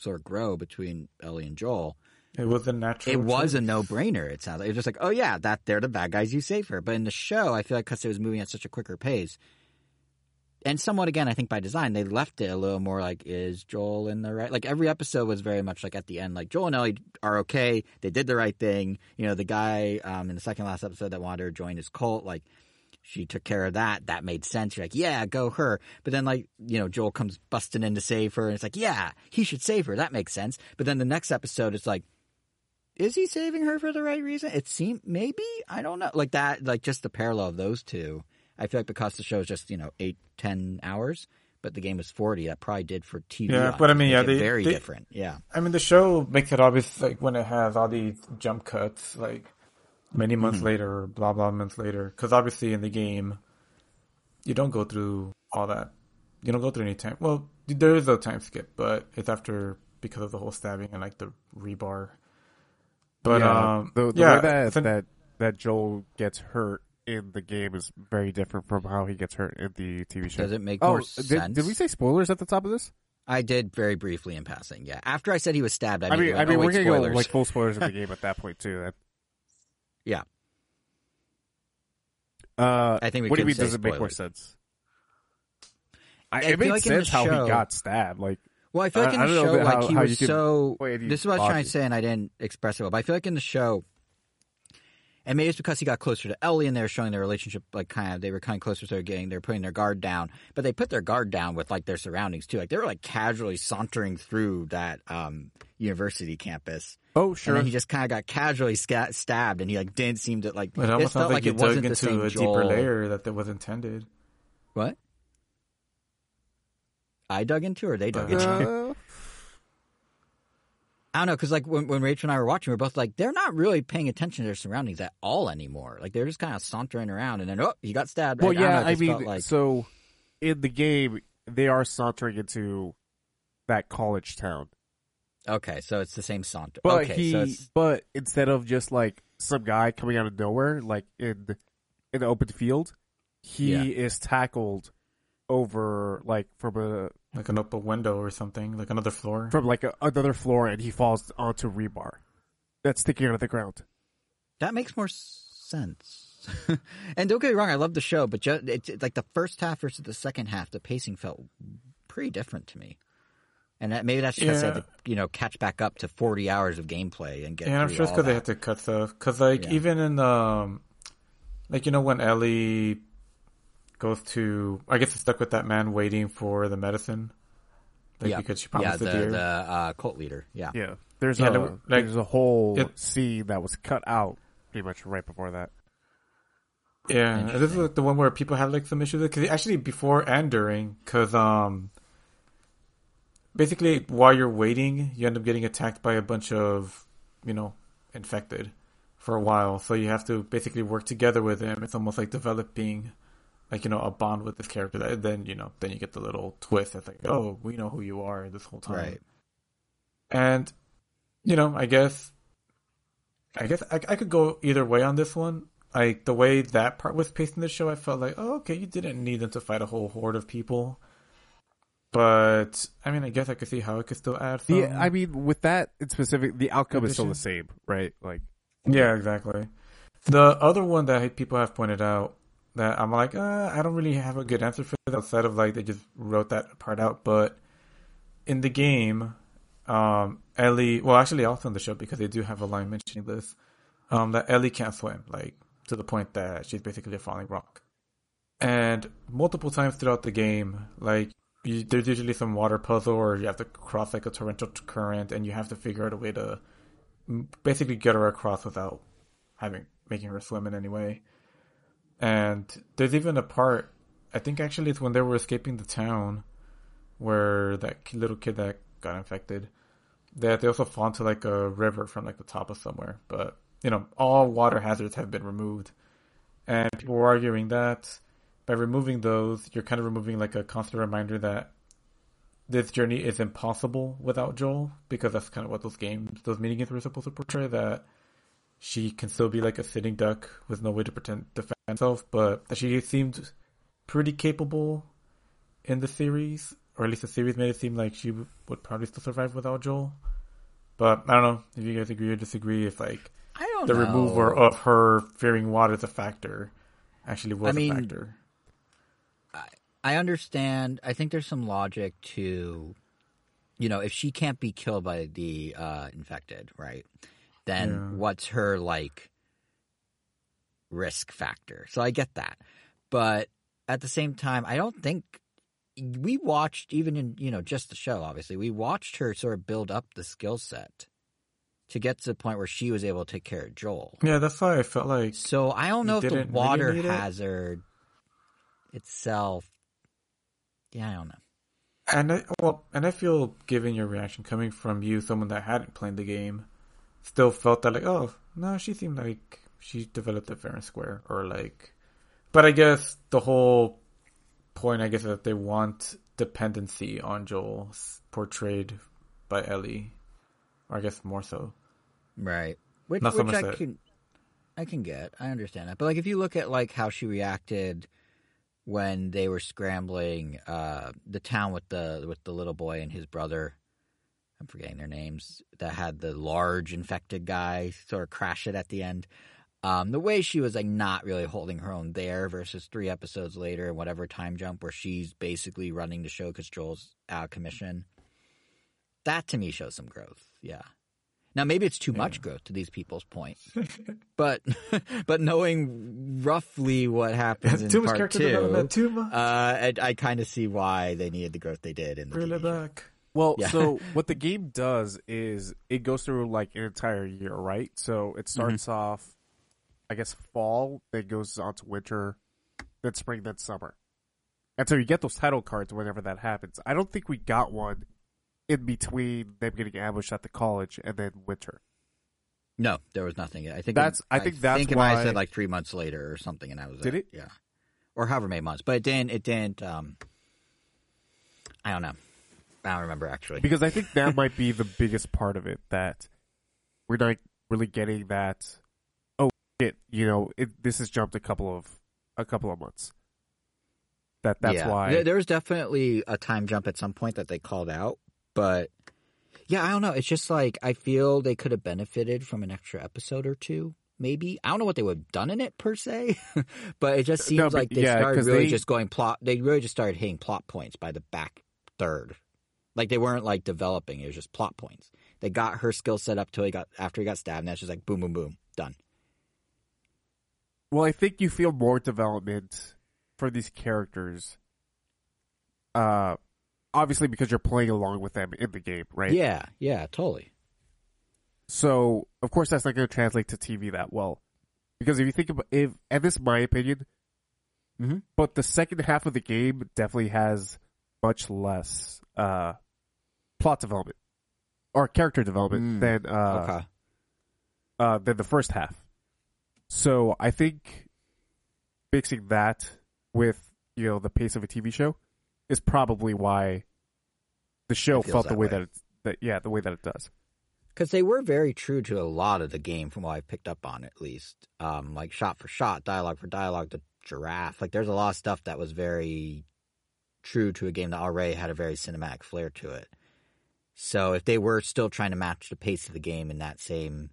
sort of grow between Ellie and Joel, it was a natural. it was a no-brainer. It sounds like it was just like, oh yeah, that they're the bad guys. You save her. But in the show, I feel like because it was moving at such a quicker pace, and somewhat again, I think by design, they left it a little more like, is Joel in the right? Like every episode was very much like at the end, like Joel and Ellie are okay. They did the right thing. You know, the guy um, in the second last episode that wanted her to join his cult, like she took care of that. That made sense. You're like, yeah, go her. But then, like, you know, Joel comes busting in to save her, and it's like, yeah, he should save her. That makes sense. But then the next episode, it's like, is he saving her for the right reason? It seemed maybe I don't know. Like that, like just the parallel of those two. I feel like because the show is just you know eight, ten hours, but the game is forty. That probably did for TV. Yeah, but I mean, yeah, they- very they- different. Yeah, I mean, the show makes it obvious, like when it has all these jump cuts, like many months later, blah blah months later. Because obviously, in the game, you don't go through all that. You don't go through any time. Well, there is a time skip, but it's after because of the whole stabbing and like the rebar. But yeah, um, the, the yeah, way that, fin- that that Joel gets hurt in the game is very different from how he gets hurt in the TV show. does it make oh, more did, sense? did we say spoilers at the top of this? I did very briefly in passing. Yeah, after I said he was stabbed, I, I mean, immediately I mean, oh, we're wait, gonna spoilers. go like full spoilers in the [LAUGHS] game at that point too. Then. Yeah. Uh, I think we what do you mean? Does it make more sense? I, I it feel makes like in the sense how show- he got stabbed. Like, Well, I feel like in the show, like how- he how was so. This is what I was trying to say, and I didn't express it well. But I feel like in the show, and maybe it's because he got closer to Ellie, and they were showing their relationship, like kind of they were kind of closer. So they're getting, they're putting their guard down, but they put their guard down with like their surroundings too. Like they were like casually sauntering through that um, university campus, oh and sure, then he just kind of got casually sca- stabbed, and he like didn't seem to like. it almost felt sounds like, it dug wasn't the into same a Joel. deeper layer that that was intended. What? I dug into, or they dug Uh, into? I don't know, because like when, when Rachel and I were watching, we are both like, they're not really paying attention to their surroundings at all anymore. Like they're just kind of sauntering around, and then oh, he got stabbed. well, I, I know, yeah, it I mean, like, so in the game they are sauntering into that college town, okay, so it's the same saunter. but okay, he, so it's, but instead of just like some guy coming out of nowhere, like in in the open field, he Yeah. is tackled over like from a Like an open window or something, like another floor. from like a, another floor, and he falls onto rebar that's sticking out of the ground. that makes more sense. [LAUGHS] and don't get me wrong, I love the show, but just, it's, it's like the first half versus the second half, the pacing felt pretty different to me. And that, maybe that's because they had Yeah. to, you know, catch back up to 40 hours of gameplay and get Yeah, I'm through sure it's because they that. had to cut stuff. Because like Yeah. even in the, um, like you know when Ellie goes to, I guess it's stuck with that man waiting for the medicine, like yeah, because she yeah, promised the, the deer. the uh, cult leader. Yeah. Yeah, there's Yeah, a there like- there's a whole it- scene that was cut out pretty much right before that. Yeah, and this is like the one where people had like some issues because actually before and during, because um, basically while you're waiting, you end up getting attacked by a bunch of, you know, infected for a while. So you have to basically work together with him. It's almost like developing, like you know, a bond with this character. That then you know, then you get the little twist. It's like, oh, we know who you are this whole time. Right. And you know, I guess, I guess I, I could go either way on this one. Like the way that part was paced in the show, I felt like, oh, okay, you didn't need them to fight a whole horde of people. But I mean, I guess I could see how it could still add. Some... Yeah, I mean, with that in specific, the outcome is still the same, right? Like, Yeah, exactly. The other one that people have pointed out that I'm like, uh, I don't really have a good answer for that outside of like they just wrote that part out. But in the game, um, Ellie, well, actually also in the show because they do have a line mentioning this, um, that Ellie can't swim, like to the point that she's basically a falling rock. And multiple times throughout the game, like you, there's usually some water puzzle or you have to cross like a torrential current and you have to figure out a way to basically get her across without having making her swim in any way. And there's even a part, I think actually it's when they were escaping the town, where that little kid that got infected, that they also fall into like a river from like the top of somewhere. But you know, all water hazards have been removed, and people were arguing that by removing those, you're kind of removing like a constant reminder that this journey is impossible without Joel, because that's kind of what those games, those mini games were supposed to portray that she can still be like a sitting duck with no way to pretend defend herself, but that she seemed pretty capable in the series, or at least the series made it seem like she would probably still survive without Joel. But I don't know if you guys agree or disagree. If like I don't the know. removal of her fearing water as a factor actually was I mean, a factor. I understand. I think there's some logic to, you know, if she can't be killed by the uh, infected, right? Then Yeah. what's her like risk factor? So I get that, but at the same time, I don't think we watched even in you know just the show. Obviously, we watched her sort of build up the skill set to get to the point where she was able to take care of Joel. Yeah, that's why I felt like So I don't know if the didn't really water it? hazard itself. Yeah, I don't know. And I, well, and I feel, given your reaction coming from you, someone that hadn't played the game, still felt that like, oh no, she seemed like she developed it fair and square, or like, but I guess the whole point, I guess, is that they want dependency on Joel portrayed by Ellie, or I guess more so. Right. Which, Not so which much I that- can I can get. I understand that. But like if you look at like how she reacted when they were scrambling uh the town with the with the little boy and his brother I'm forgetting their names that had the large infected guy sort of crash it at the end. Um, the way she was like not really holding her own there versus three episodes later and whatever time jump where she's basically running the show because Joel's out of commission. That to me shows some growth. Yeah. Now maybe it's too much growth to these people's point, [LAUGHS] but but knowing roughly what happens in too much part character two, development, too much. uh, I, I kind of see why they needed the growth they did in the Bring TV it back. Well, Yeah. so [LAUGHS] what the game does is it goes through like an entire year, right? So it starts Mm-hmm. off, I guess, fall, then goes on to winter, then spring, then summer. And so you get those title cards whenever that happens. I don't think we got one in between them getting ambushed at the college and then winter. No, there was nothing. I think That's- I think that's think it why- said like three months later or something, and I was Did it? Yeah, or however many months, but it didn't. It didn't. Um, I don't know. I don't remember actually. Because I think that might be the biggest part of it that we're not really getting that. Oh shit! You know, it, this has jumped a couple of a couple of months. That that's yeah. why. There, there was definitely a time jump at some point that they called out, but yeah, I don't know. It's just like I feel they could have benefited from an extra episode or two. Maybe I don't know what they would have done in it per se, [LAUGHS] but it just seems No, but like they yeah, started 'cause really they- just going plot. They really just started hitting plot points by the back third. Like they weren't like developing; it was just plot points. They got her skill set up till he got after he got stabbed, and that's just like boom, boom, boom, done. Well, I think you feel more development for these characters. Uh, obviously because you're playing along with them in the game, right? Yeah, yeah, totally. So of course that's not going to translate to TV that well, because if you think about if, and this is my opinion, Mhm. but the second half of the game definitely has much less uh plot development or character development Mm, than uh okay. uh, than the first half. So I think mixing that with you know the pace of a TV show is probably why the show felt the way, way. that it that yeah the way that it does. because they were very true to a lot of the game from what I picked up on at least. Um, like shot for shot, dialogue for dialogue, the giraffe. Like there's a lot of stuff that was very true to a game that already had a very cinematic flair to it. So if they were still trying to match the pace of the game in that same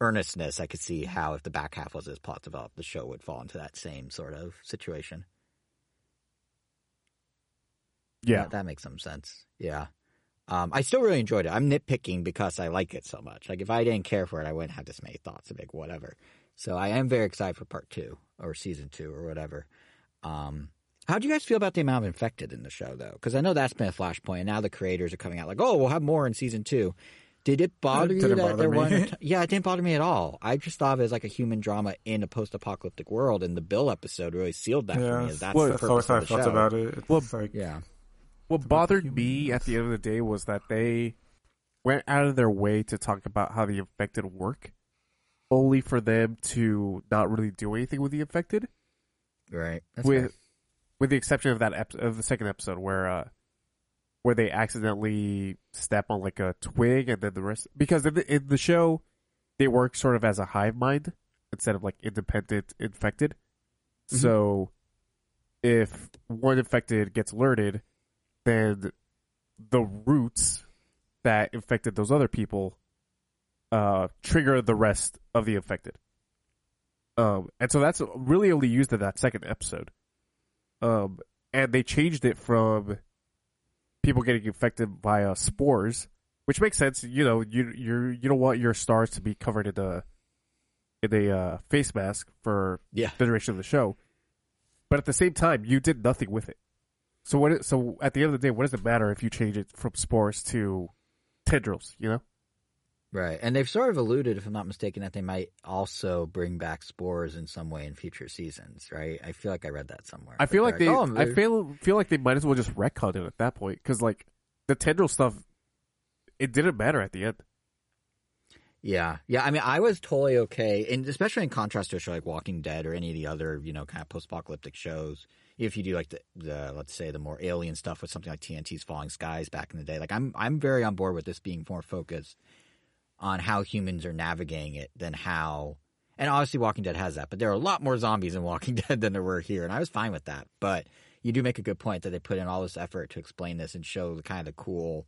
earnestness, I could see how if the back half was as plot developed, the show would fall into that same sort of situation. Yeah. that, that makes some sense. Yeah. Um, I still really enjoyed it. I'm nitpicking because I like it so much. Like if I didn't care for it, I wouldn't have this many thoughts. Be like, whatever. So I am very excited for part two or season two or whatever. Um, how do you guys feel about the amount of infected in the show though? Because I know that's been a flashpoint, and now the creators are coming out like, oh, we'll have more in season two. Did it bother you that bother there me. weren't? [LAUGHS] yeah, it didn't bother me at all. I just thought of it as like a human drama in a post-apocalyptic world, and the Bill episode really sealed that for me. That's well, the purpose how I of felt show. about it. It's Well, like, Yeah. What bothered me at the end of the day was that they went out of their way to talk about how the infected work, only for them to not really do anything with the infected. Right. That's with fair. with the exception of that ep- of the second episode where uh where they accidentally step on like a twig and then the rest because in the, in the show they work sort of as a hive mind instead of like independent infected. Mhm. So if one infected gets alerted, then the roots that infected those other people uh trigger the rest of the infected. Um, and so that's really only used in that second episode. Um, and they changed it from people getting infected via spores, which makes sense. You know, you you you don't want your stars to be covered in a in a uh, face mask for Yeah. the duration of the show. But at the same time, you did nothing with it. So what? So at the end of the day, what does it matter if you change it from spores to tendrils? You know. Right. And they've sort of alluded, if I'm not mistaken, that they might also bring back spores in some way in future seasons, right? I feel like I read that somewhere. I feel like they. "Oh, I feel feel like they might as well just retcon it at that point because like the tendril stuff, it didn't matter at the end. Yeah. Yeah. I mean, I was totally okay. And especially in contrast to a show like Walking Dead or any of the other, you know, kind of post apocalyptic shows. If you do like the, the, let's say, the more alien stuff with something like TNT's Falling Skies back in the day, like I'm, I'm very on board with this being more focused on how humans are navigating it than how, and obviously Walking Dead has that, but there are a lot more zombies in Walking [LAUGHS] Dead than there were here. And I was fine with that. But you do make a good point that they put in all this effort to explain this and show the kind of the cool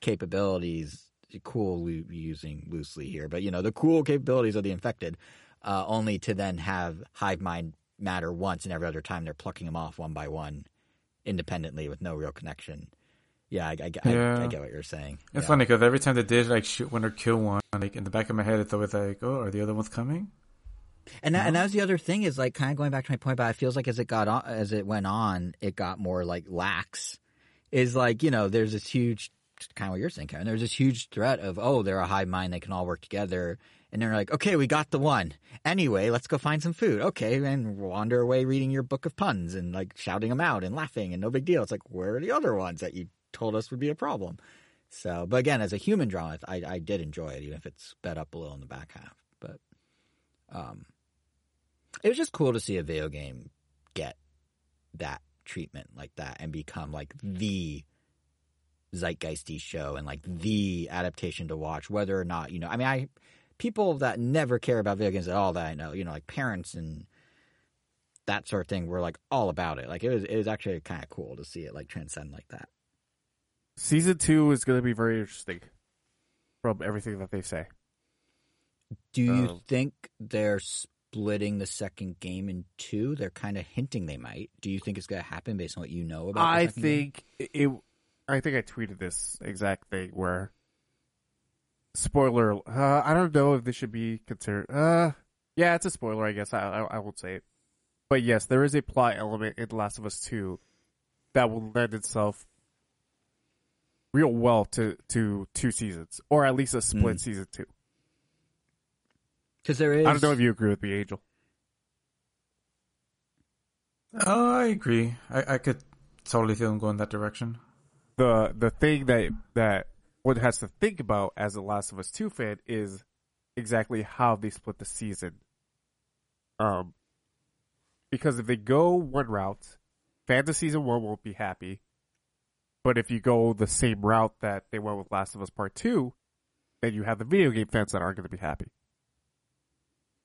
capabilities cool using loosely here, but you know the cool capabilities of the infected, uh, only to then have hive mind matter once, and every other time they're plucking them off one by one, independently with no real connection. Yeah, I, I, I- I, get what you're saying. It's yeah. funny because every time they did like shoot one or kill one, like in the back of my head, it's always like, oh, are the other ones coming? And that, and that was the other thing is like kind of going back to my point, but it feels like as it got on, as it went on, it got more like lax. Is like you know, there's this huge kind of what you're saying, Karen. There's this huge threat of oh, they're a hive mind, they can all work together, and they're like, okay, we got the one. Anyway, let's go find some food. Okay, and wander away reading your book of puns and like shouting them out and laughing and no big deal. It's like where are the other ones that you told us would be a problem? So, but again, as a human drama, I, I did enjoy it, even if it's sped up a little in the back half. But um, it was just cool to see a video game get that treatment like that and become like the zeitgeisty show and like the adaptation to watch, whether or not, you know, I mean, I, people that never care about video games at all that I know, you know, like parents and that sort of thing were like all about it. Like it was, it was actually kind of cool to see it like transcend like that. Season two is going to be very interesting from everything that they say. Do you Oh. think they're splitting the second game in two? They're kind of hinting they might. Do you think it's going to happen based on what you know about? the I second game? think it. I think I tweeted this exact thing where. Spoiler. Uh, I don't know if this should be considered. Uh, yeah, it's a spoiler. I guess I, I I won't say it. But yes, there is a plot element in The Last of Us Two that will lend itself real well to to two seasons, or at least a split Mm. season two. Because there is. I don't know if you agree with me, Angel. Oh, I agree. I, I could totally see them going that direction. the the thing that that one has to think about as a Last of Us Two fan is exactly how they split the season. Um, because if they go one route, fans of season one won't be happy. But if you go the same route that they went with Last of Us Part Two, then you have the video game fans that aren't going to be happy.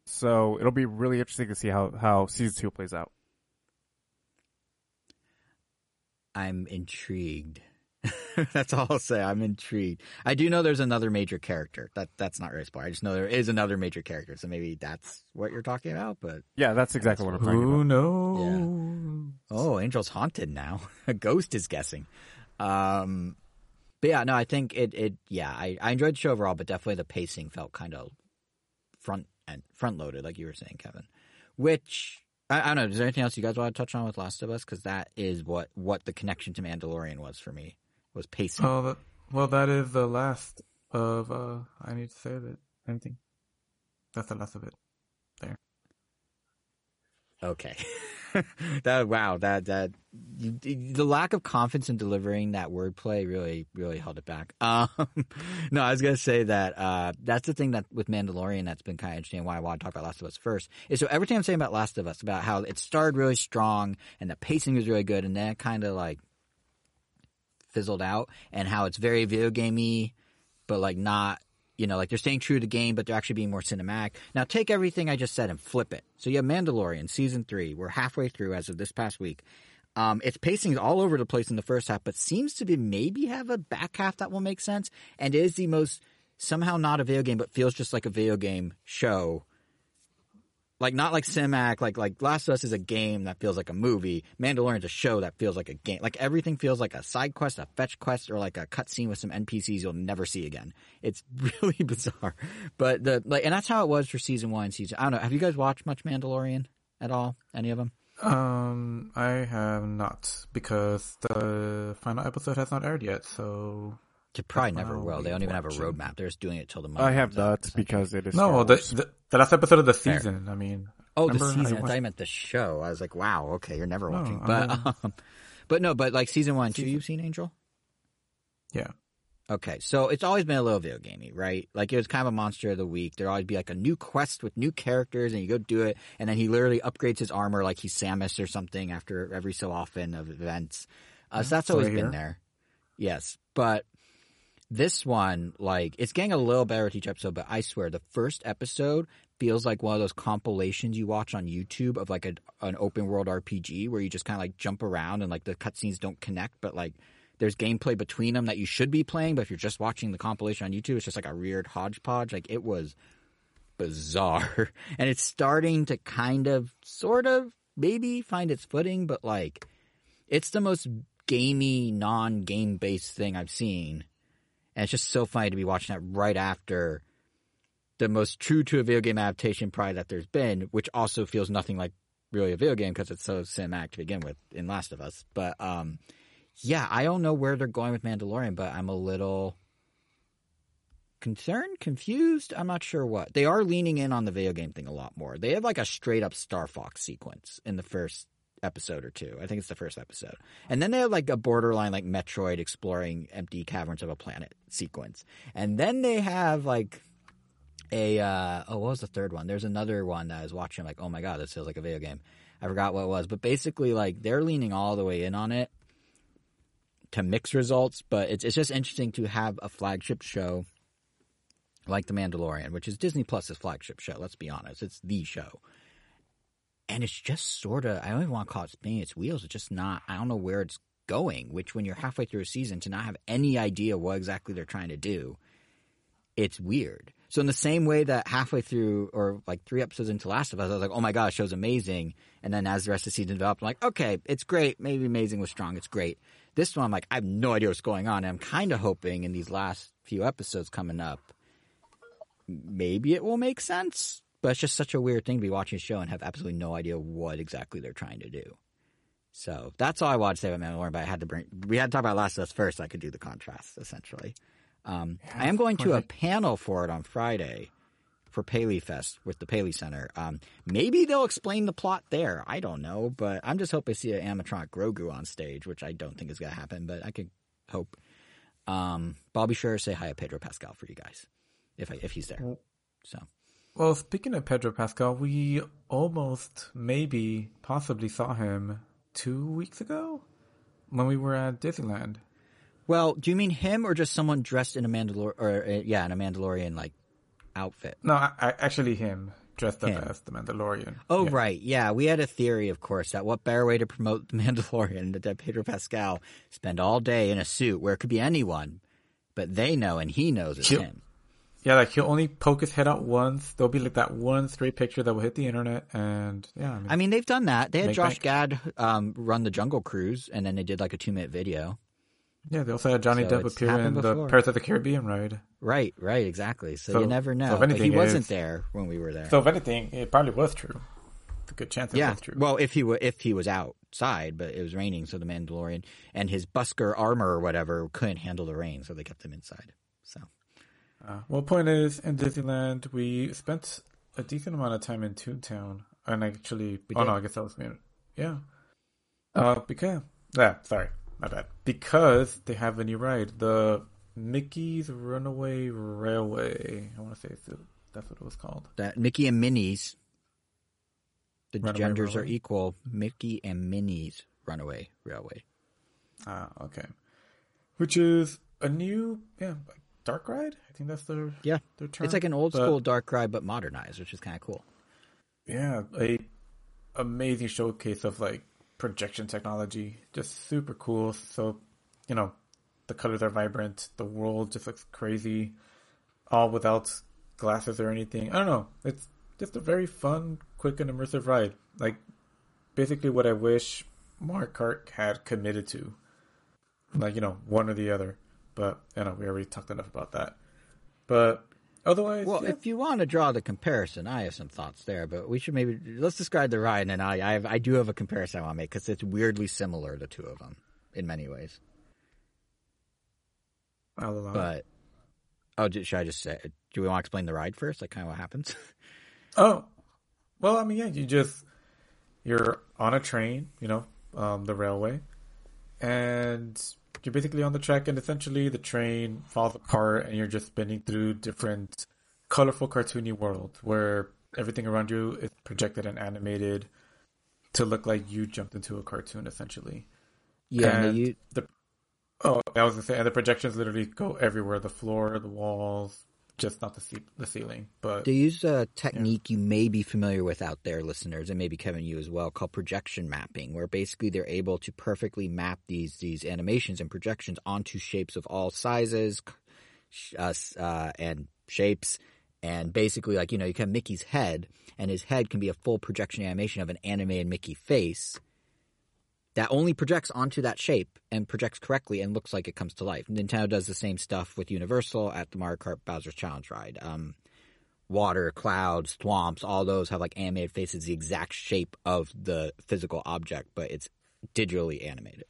So it'll be really interesting to see how how season two plays out. I'm intrigued [LAUGHS] that's all I'll say. I'm intrigued. I do know there's another major character. That that's not really spoiler. I just know there is another major character. So maybe that's what you're talking about. But Yeah, that's exactly what I'm talking Who about. knows? oh, Angel's haunted now. [LAUGHS] A ghost is guessing. Um, but yeah, no, I think it. It yeah, I, I enjoyed the show overall, but definitely the pacing felt kind of front and front loaded, like you were saying, Kevin. Which I, I don't know. Is there anything else you guys want to touch on with Last of Us? Because that is what what the connection to Mandalorian was for me was pacing. Well, that, well, that is the last of. uh I need to say that anything. That's the last of it. There. Okay. [LAUGHS] that wow, that that you, the lack of confidence in delivering that wordplay really really held it back. [LAUGHS] Um, no, I was gonna say that uh, that's the thing that with Mandalorian that's been kind of interesting. Why I want to talk about Last of Us first is so everything I'm saying about Last of Us about how it started really strong and the pacing was really good, and then it kind of like fizzled out, and how it's very video gamey, but like not you know, like they're staying true to the game, but they're actually being more cinematic. Now, take everything I just said and flip it. So you have Mandalorian season three. We're halfway through as of this past week. Um, its pacing is all over the place in the first half, but seems to be maybe have a back half that will make sense, and is the most somehow not a video game, but feels just like a video game show. Like not like Cimac, like like Last of Us is a game that feels like a movie. Mandalorian's a show that feels like a game. Like everything feels like a side quest, a fetch quest, or like a cutscene with some NPCs you'll never see again. It's [LAUGHS] really bizarre. But the like, and that's how it was for season one. Season I don't know. Have you guys watched much Mandalorian at all? Any of them? Um, I have not because the final episode has not aired yet. So They probably never will. They don't even have a roadmap. They're just doing it till the. month. I have that out, because it is no, the, the the last episode of the Fair. season. I mean, Oh, the season. I, watched- thought you meant the show. I was like, wow, okay, you're never No, watching. I But mean- [LAUGHS] um, but no, but like season one, two, you've seen Angel. yeah. Okay, so it's always been a little video gamey, right? Like it was kind of a monster of the week. There'd always be like a new quest with new characters, and you go do it, and then he literally upgrades his armor like he's Samus or something after every so often of events. Uh, so that's That's always I been there. Yes, but this one, like, it's getting a little better with each episode. But I swear, the first episode feels like one of those compilations you watch on YouTube of like a, an open world RPG where you just kind of like jump around and like the cutscenes don't connect, but like there's gameplay between them that you should be playing. But if you're just watching the compilation on YouTube, it's just like a weird hodgepodge. Like it was bizarre, [LAUGHS] and it's starting to kind of, sort of, maybe find its footing, but like it's the most gamey, non-game based thing I've seen. And it's just so funny to be watching that right after the most true to a video game adaptation probably that there's been, which also feels nothing like really a video game because it's so cinematic to begin with in Last of Us. But um, yeah, I don't know where they're going with Mandalorian, but I'm a little concerned, confused. I'm not sure what. They are leaning in on the video game thing a lot more. They have like a straight up Star Fox sequence in the first episode or two. I think it's the first episode. And then they have like a borderline like Metroid exploring empty caverns of a planet sequence. And then they have like a uh oh what was the third one? There's another one that I was watching like, oh my god, this feels like a video game. I forgot what it was. But basically like they're leaning all the way in on it to mix results, but it's it's just interesting to have a flagship show like The Mandalorian, which is Disney Plus's flagship show, let's be honest. It's the show and it's just sort of I don't even want to call it spinning its wheels. It's just not. I don't know where it's going. Which when you're halfway through a season to not have any idea what exactly they're trying to do, it's weird. So in the same way that halfway through or like three episodes into Last of Us, I was like, oh my god, show's amazing. And then as the rest of the season developed, I'm like, okay, it's great. Maybe amazing was strong. It's great. This one, I'm like, I have no idea what's going on. And I'm kind of hoping in these last few episodes coming up, maybe it will make sense. But it's just such a weird thing to be watching a show and have absolutely no idea what exactly they're trying to do. So that's all I wanted to say about Mandalorian. But I had to bring we had to talk about Last of Us first. So I could do the contrast essentially. Um, I am going to a panel for it on Friday for Paley Fest with the Paley Center. Um, maybe they'll explain the plot there. I don't know, but I'm just hoping to see an animatronic Grogu on stage, which I don't think is going to happen, but I could hope. Um, but I'll be sure to say hi to Pedro Pascal for you guys if I, if he's there. So. Well, speaking of Pedro Pascal, we almost, maybe, possibly saw him two weeks ago when we were at Disneyland. Well, do you mean him or just someone dressed in a Mandalor or uh, yeah, in a Mandalorian like outfit? No, I, I, actually him, dressed up Him. as the Mandalorian. Oh Yeah. right, yeah. We had a theory, of course, that what better way to promote the [LAUGHS] Mandalorian than Pedro Pascal spend all day in a suit where it could be anyone, but they know and he knows it's He'll- him. Yeah, like he'll only poke his head out once. There'll be like that one straight picture that will hit the internet, and yeah, I mean, I mean, they've done that. They had Josh bank. Gad um, run the Jungle Cruise, and then they did like a two minute video. yeah, they also had Johnny So Depp appear in happened the before. Pirates of the Caribbean ride. Right, right, exactly. So, So- you never so know. if but he wasn't there when we were there. So if anything, it probably was true. It's a good chance it yeah. was true. Well, if he wa if he was outside, but it was raining, so the Mandalorian and his beskar armor or whatever couldn't handle the rain, so they kept him inside. So Uh, well, point is, in Disneyland, we spent a decent amount of time in Toontown, and actually, We oh no. I guess that was me. Yeah. Uh, because yeah, sorry, my bad. Because they have a new ride, the Mickey's Runaway Railway. I want to say that's what it was called. that Mickey and Minnie's, the Runaway genders are equal. Mickey and Minnie's Runaway Railway. Ah, okay. Which is a new, yeah, dark ride. I think that's their Yeah, their term. it's like an old But- school dark ride, but modernized, which is kind of cool. yeah, a amazing showcase of like projection technology. Just super cool. So, you know, the colors are vibrant. The world just looks crazy, all without glasses or anything. I don't know. It's just a very fun, quick, and immersive ride. Like basically what I wish Mario Kart had committed to. Like you know, one or the other. But you know, we already talked enough about that. But otherwise, Well, yeah. if you want to draw the comparison, I have some thoughts there, but we should maybe let's describe the ride, and then I I, have, I do have a comparison I want to make because it's weirdly similar, the two of them, in many ways. I'll allow. But oh, should I just say? Do we want to explain the ride first? Like, kind of what happens? [LAUGHS] Oh, well, I mean, yeah, you just you're on a train, you know, um, the railway, and you're basically on the track, and essentially the train falls apart, and you're just spinning through different colorful, cartoony worlds where everything around you is projected and animated to look like you jumped into a cartoon, essentially. yeah, and you, the oh, I was gonna say, and the projections literally go everywhere: the floor, the walls, just not the ce- the ceiling, but They use a technique you may be familiar with out there, listeners, and maybe Kevin, you as well, called projection mapping, where basically they're able to perfectly map these these animations and projections onto shapes of all sizes, uh, uh, and shapes, and basically, like you know, you can have Mickey's head, and his head can be a full projection animation of an animated Mickey face. That only projects onto that shape and projects correctly and looks like it comes to life. Nintendo does the same stuff with Universal at the Mario Kart Bowser's Challenge ride. Um, water, clouds, swamps, all those have like animated faces, the exact shape of the physical object, but it's digitally animated.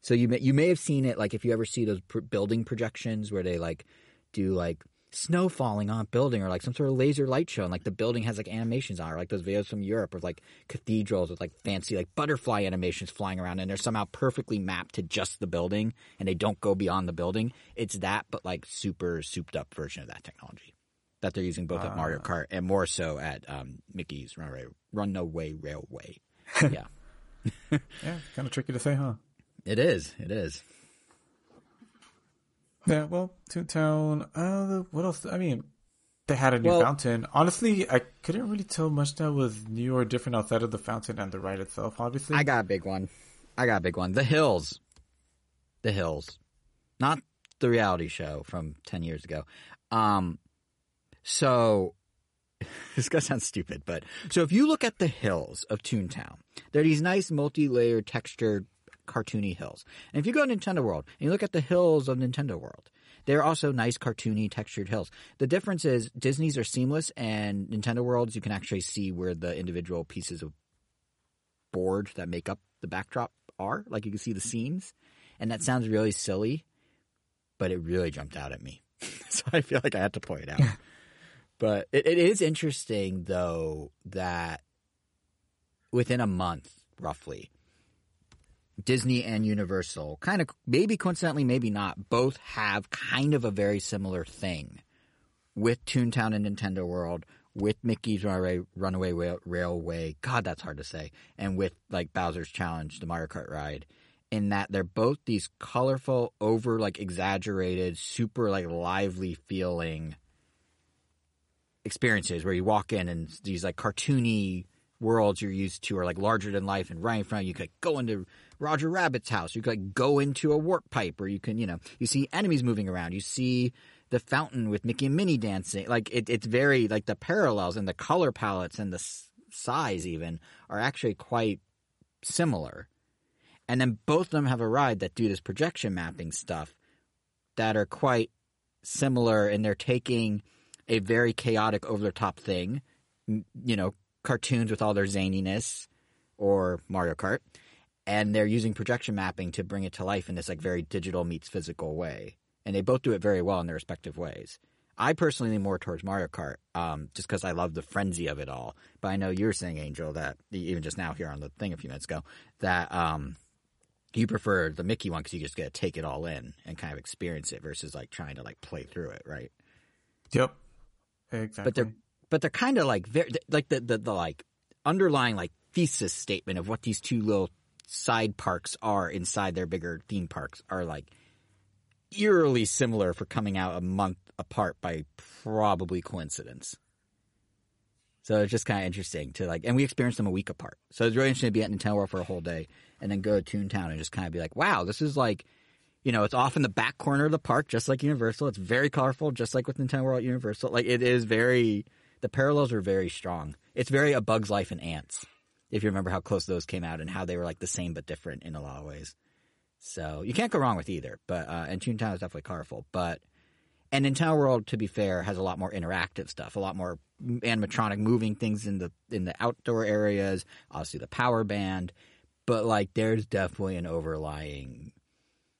So you may, you may have seen it like if you ever see those pr- building projections where they like do like snow falling on a building or like some sort of laser light show and like the building has like animations on it, or like those videos from Europe of like cathedrals with like fancy like butterfly animations flying around and they're somehow perfectly mapped to just the building and they don't go beyond the building. It's that but like super souped up version of that technology that they're using both at Mario Kart and more so at um, Mickey's Runaway, Runaway Railway. [LAUGHS] yeah, [LAUGHS] yeah, kind of tricky to say, huh? it is. It is. Yeah, well, Toontown. Uh, what else? I mean, they had a new Well- fountain. Honestly, I couldn't really tell much that was new or different outside of the fountain and the ride itself. Obviously, I got a big one. I got a big one. The Hills. The Hills. Not the reality show from 10 years ago. Um, so, [LAUGHS] this gonna sound stupid, but so if you look at the hills of Toontown, they're these nice multi-layered textured cartoony hills. And if you go to Nintendo World and you look at the hills of Nintendo World, they're also nice cartoony textured hills. The difference is Disney's are seamless and Nintendo Worlds you can actually see where the individual pieces of board that make up the backdrop are. Like you can see the seams. And that sounds really silly, but it really jumped out at me. [LAUGHS] so I feel like I had to point it out. [LAUGHS] but it, it is interesting though that within a month, roughly, Disney and Universal, kind of maybe coincidentally, maybe not, both have kind of a very similar thing with Toontown and Nintendo World, with Mickey's Runaway, Runaway Railway. God, that's hard to say. And with like Bowser's Challenge, the Mario Kart ride, in that they're both these colorful, over like exaggerated, super like lively feeling experiences where you walk in and these like cartoony worlds you're used to are like larger than life and right in front of you. You could like, go into Roger Rabbit's house. You could like go into a warp pipe or you can, you know, you see enemies moving around. You see the fountain with Mickey and Minnie dancing. Like it, it's very like the parallels and the color palettes and the s- size even are actually quite similar. And then both of them have a ride that do this projection mapping stuff that are quite similar and they're taking a very chaotic over the top thing, you know, cartoons with all their zaniness or Mario Kart, and they're using projection mapping to bring it to life in this like very digital meets physical way. And they both do it very well in their respective ways. I personally lean more towards Mario Kart, um, just because I love the frenzy of it all. But I know you were saying, Angel, that even just now here on the thing a few minutes ago, that um, you prefer the Mickey one because you just get to take it all in and kind of experience it versus like trying to like play through it, right? Yep. Exactly. But they're but they're kind of like very like the, the the like underlying like thesis statement of what these two little side parks are inside their bigger theme parks are like eerily similar for coming out a month apart by probably coincidence. So it's just kind of interesting to like, and we experienced them a week apart. So it's really interesting to be at Nintendo World for a whole day and then go to Toontown and just kind of be like, wow, this is like, you know, it's off in the back corner of the park, just like Universal. It's very colorful, just like with Nintendo World Universal. Like it is very, the parallels are very strong. It's very A Bug's Life and Antz, if you remember how close those came out and how they were like the same but different in a lot of ways. So you can't go wrong with either. But uh, and Toontown is definitely colorful. But and Nintendo World, to be fair, has a lot more interactive stuff, a lot more animatronic moving things in the in the outdoor areas. Obviously, the power band, but like there's definitely an overlying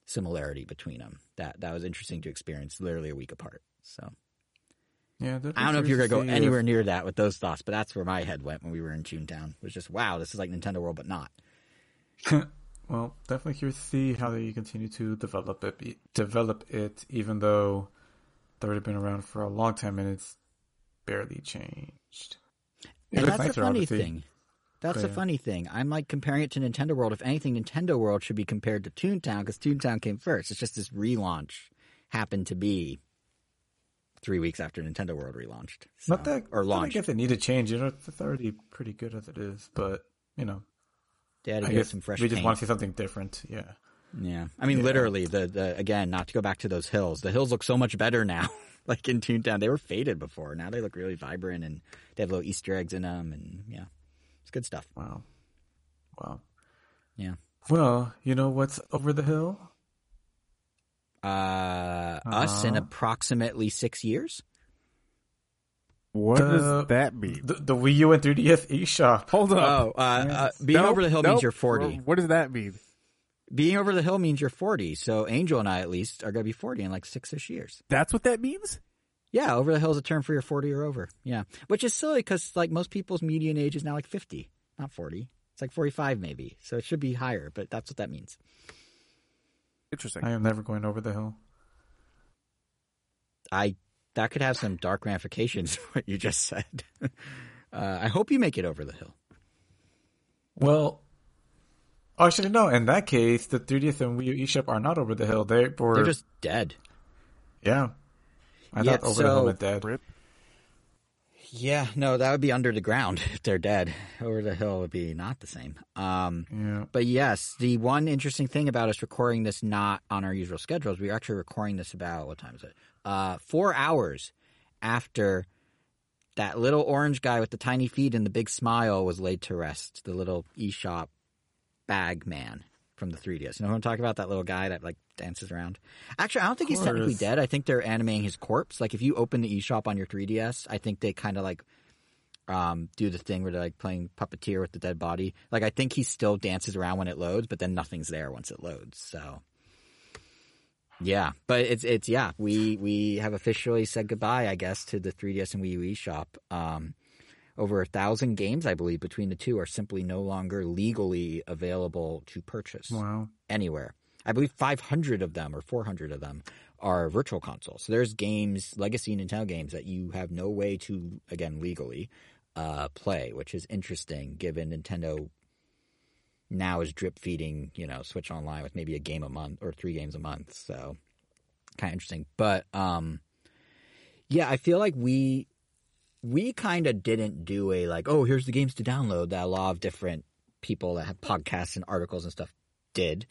similarity between them that that was interesting to experience, literally a week apart. So yeah, I don't know if you're gonna go anywhere near that with those thoughts, but that's where my head went when we were in Toontown. It was just wow, this is like Nintendo World, but not. [LAUGHS] well, definitely curious to see how they continue to develop it. Develop it, even though they've already been around for a long time and it's barely changed. It And that's nicer, funny thing. That's the Yeah. funny thing. I'm like comparing it to Nintendo World. If anything, Nintendo World should be compared to Toontown because Toontown came first. It's just this relaunch happened to be three weeks after Nintendo World relaunched. So- Not that or I guess it need to change. You know, it's already pretty good as it is. But you know, They to I it guess some fresh we just paint. want to see something different. Yeah. Yeah, I mean, Yeah. literally, the the again, not to go back to those hills. The hills look so much better now. [LAUGHS] like in Toontown, they were faded before. Now they look really vibrant, and they have little Easter eggs in them, and yeah, it's good stuff. Wow. Wow. Yeah. Well, you know what's over the hill? Uh, us in Uh-huh. approximately six years. What The- does that mean? The, the Wii U and 3DS eShop. Hold up. Oh, uh, uh, being Nope, over the hill nope. means you're forty. What does that mean? Being over the hill means you're forty. So Angel and I, at least, are gonna be forty in like six-ish years. That's what that means? Yeah, over the hill is a term for you're forty or over. Yeah, which is silly because like most people's median age is now like fifty, not forty. It's like forty-five maybe. So it should be higher, but that's what that means. Interesting. I am never going over the hill. I that could have some dark ramifications. [LAUGHS] What you just said. [LAUGHS] uh, I hope you make it over the hill. Well, actually, no. In that case, the 3DS and Wii U eShop are not over the hill. They were. They're just dead. yeah. I Yeah, thought over the hill so- went dead. Rip. Yeah, no, that would be under the ground [LAUGHS] if they're dead. Over the hill would be not the same. Um, Yeah. But yes, the one interesting thing about us recording this not on our usual schedule is we're actually recording this about what time is it? Uh, four hours after that little orange guy with the tiny feet and the big smile was laid to rest. The little eShop bag man from the 3DS. You know who I'm talking about? That little guy that like dances around. Actually, I don't think he's technically dead. I think they're animating his corpse. Like if you open the eShop on your 3DS, I think they kind of like um, do the thing where they're like playing puppeteer with the dead body. Like I think he still dances around when it loads, but then nothing's there once it loads. So yeah, but it's it's yeah. We we have officially said goodbye, I guess, to the 3DS and Wii U eShop. Um, over a thousand games, I believe, between the two are simply no longer legally available to purchase Wow. anywhere. I believe 500 of them or 400 of them are virtual consoles. So there's games, legacy Nintendo games that you have no way to, again, legally uh, play, which is interesting given Nintendo now is drip feeding, you know, Switch Online with maybe a game a month or three games a month. So kind of interesting. But um, yeah, I feel like we we kind of didn't do a like, oh, here's the games to download that a lot of different people that have podcasts and articles and stuff did.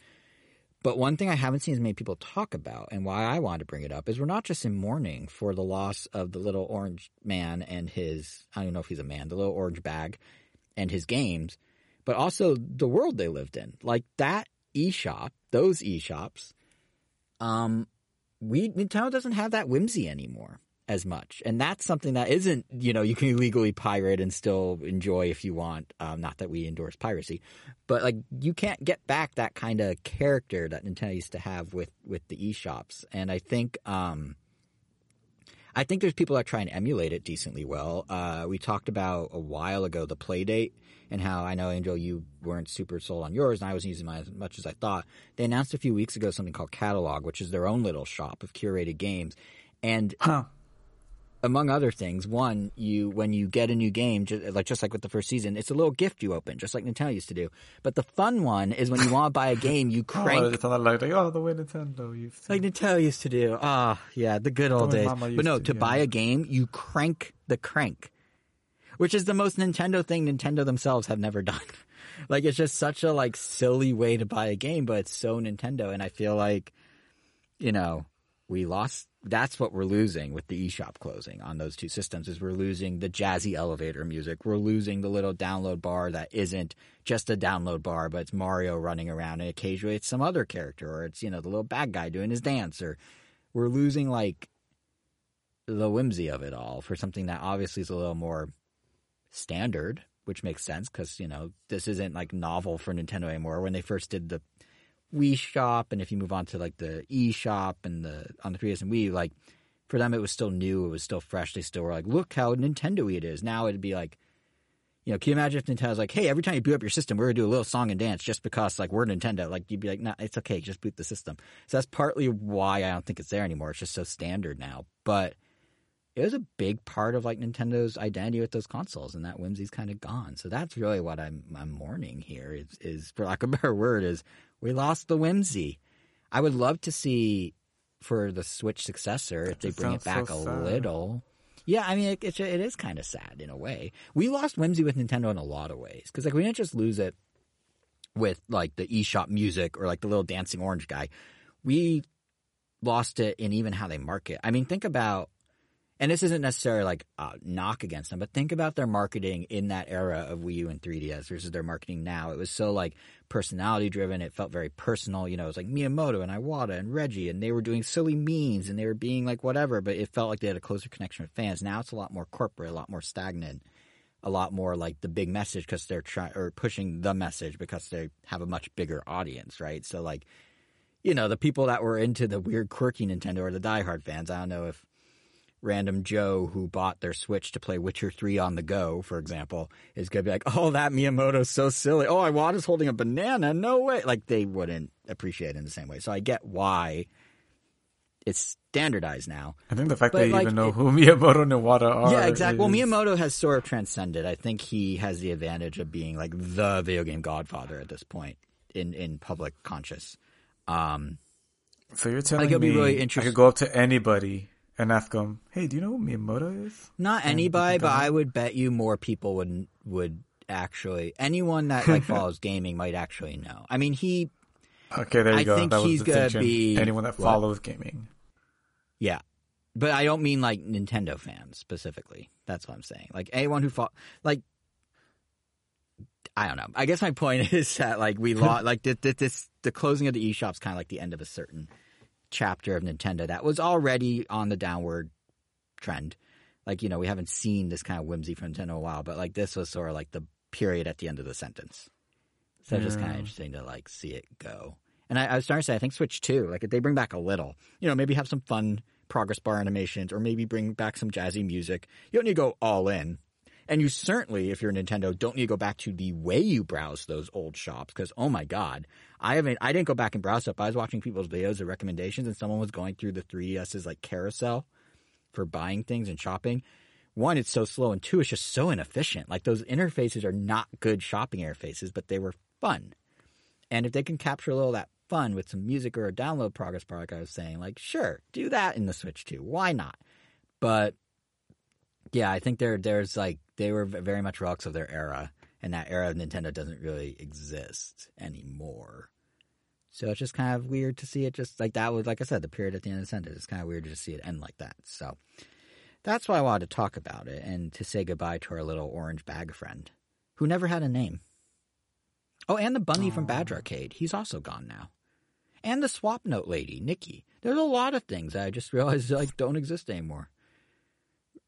But one thing I haven't seen as many people talk about, and why I wanted to bring it up, is we're not just in mourning for the loss of the little orange man and his, I don't know if he's a man, the little orange bag and his games, but also the world they lived in. Like that eShop, those eShops, um, we, Nintendo doesn't have that whimsy anymore as much. And that's something that isn't, you know, you can illegally pirate and still enjoy if you want. Um, not that we endorse piracy, but like you can't get back that kind of character that Nintendo used to have with, with the eShops. And I think, um, I think there's people that try and emulate it decently well. Uh, we talked about a while ago the Playdate and how I know Angel you weren't super sold on yours and I wasn't using mine as much as I thought. They announced a few weeks ago something called Catalog, which is their own little shop of curated games. And Huh. Among other things, one, you when you get a new game, just, like just like with the first season, it's a little gift you open, just like Nintendo used to do. But the fun one is when you want to buy a [LAUGHS] game, you Oh, crank it's not like, oh, the way Nintendo used to. like Nintendo used to do. Ah, yeah, the good old way days. But no, to, to yeah. buy a game, you crank the crank, which is the most Nintendo thing Nintendo themselves have never [LAUGHS] done. like it's just such a like silly way to buy a game, but it's so Nintendo, and I feel like, you know, we lost. That's what we're losing with the eShop closing on those two systems. Is we're losing the jazzy elevator music. We're losing the little download bar that isn't just a download bar, but it's Mario running around, and occasionally it's some other character, or it's you know the little bad guy doing his dance, or we're losing like the whimsy of it all for something that obviously is a little more standard, which makes sense because you know this isn't like novel for Nintendo anymore. When they first did the Wii Shop, and if you move on to like the E Shop and the on the 3DS and Wii, like for them it was still new, it was still fresh. They still were like, look how Nintendo-y it is. Now it'd be like, you know, can you imagine if Nintendo's like, hey, every time you boot up your system, we're gonna do a little song and dance just because like we're Nintendo. Like you'd be like, nah, it's okay, just boot the system. So that's partly why I don't think it's there anymore. It's just so standard now, but it was a big part of like Nintendo's identity with those consoles, and that whimsy's kind of gone. So that's really what I'm I'm mourning here. Is is for lack of a better word, is we lost the whimsy. I would love to see for the Switch successor if they bring it back so a sad. little. Yeah, I mean it, it's it is kind of sad in a way. We lost whimsy with Nintendo in a lot of ways because like we didn't just lose it with like the eShop music or like the little dancing orange guy. We lost it in even how they market. I mean, think about and this isn't necessarily like a knock against them, but think about their marketing in that era of Wii U and 3DS versus their marketing now. It was so like personality driven. It felt very personal. You know, it was like Miyamoto and Iwata and Reggie, and they were doing silly memes and they were being like whatever, but it felt like they had a closer connection with fans. Now it's a lot more corporate, a lot more stagnant, a lot more like the big message because they're trying or pushing the message because they have a much bigger audience, right? So like, you know, the people that were into the weird quirky Nintendo or the diehard fans. I don't know if random Joe who bought their Switch to play Witcher 3 on the go, for example, is going to be like, oh, that Miyamoto's so silly. Oh, Iwata's holding a banana. No way. Like, they wouldn't appreciate it in the same way. So I get why it's standardized now. I think the fact But, that you like, even know it- who [LAUGHS] Miyamoto and Iwata are. yeah, exactly. Well, Miyamoto has sort of transcended. I think he has the advantage of being like the video game godfather at this point in, in public conscious. Um, So you're telling me be really I could go up to anybody and ask them, "Hey, do you know who Miyamoto is?" Not And anybody, but? I would bet you more people would would actually anyone that like [LAUGHS] follows gaming might actually know. I mean, he Okay, there you I go. think that was he's gonna be- anyone that what? follows gaming. yeah, but I don't mean like Nintendo fans specifically. That's what I'm saying. Like anyone who fought like. I don't know. I guess my point [LAUGHS] is that like we [LAUGHS] lost like this, this the closing of the eShop's kind of like the end of a certain chapter of Nintendo that was already on the downward trend. Like you know we haven't seen this kind of whimsy from Nintendo in a while, but like this was sort of like the period at the end of the sentence. So it's just kind of interesting to like see it go. And I, I was starting to say I think Switch too. Like if they bring back a little, you know, maybe have some fun progress bar animations, or maybe bring back some jazzy music. You don't need to go all in. And you certainly, if you're a Nintendo, don't need to go back to the way you browse those old shops because oh my god, I haven't. I didn't go back and browse up. I was watching people's videos of recommendations, and someone was going through the 3DS's like carousel for buying things and shopping. One, it's so slow, and two, it's just so inefficient. Like those interfaces are not good shopping interfaces, but they were fun. And if they can capture a little that fun with some music or a download progress bar, like I was saying, like sure, do that in the Switch too. Why not? But Yeah, I think there there's like they were very much rocks of their era, and that era of Nintendo doesn't really exist anymore. So it's just kind of weird to see it just like that was like I said, the period at the end of the sentence. It's kind of weird to just see it end like that. So that's why I wanted to talk about it and to say goodbye to our little orange bag friend, who never had a name. Oh, and the bunny from Badge Arcade. He's also gone now. And the Swapnote lady, Nikki. There's a lot of things that I just realized like don't exist anymore.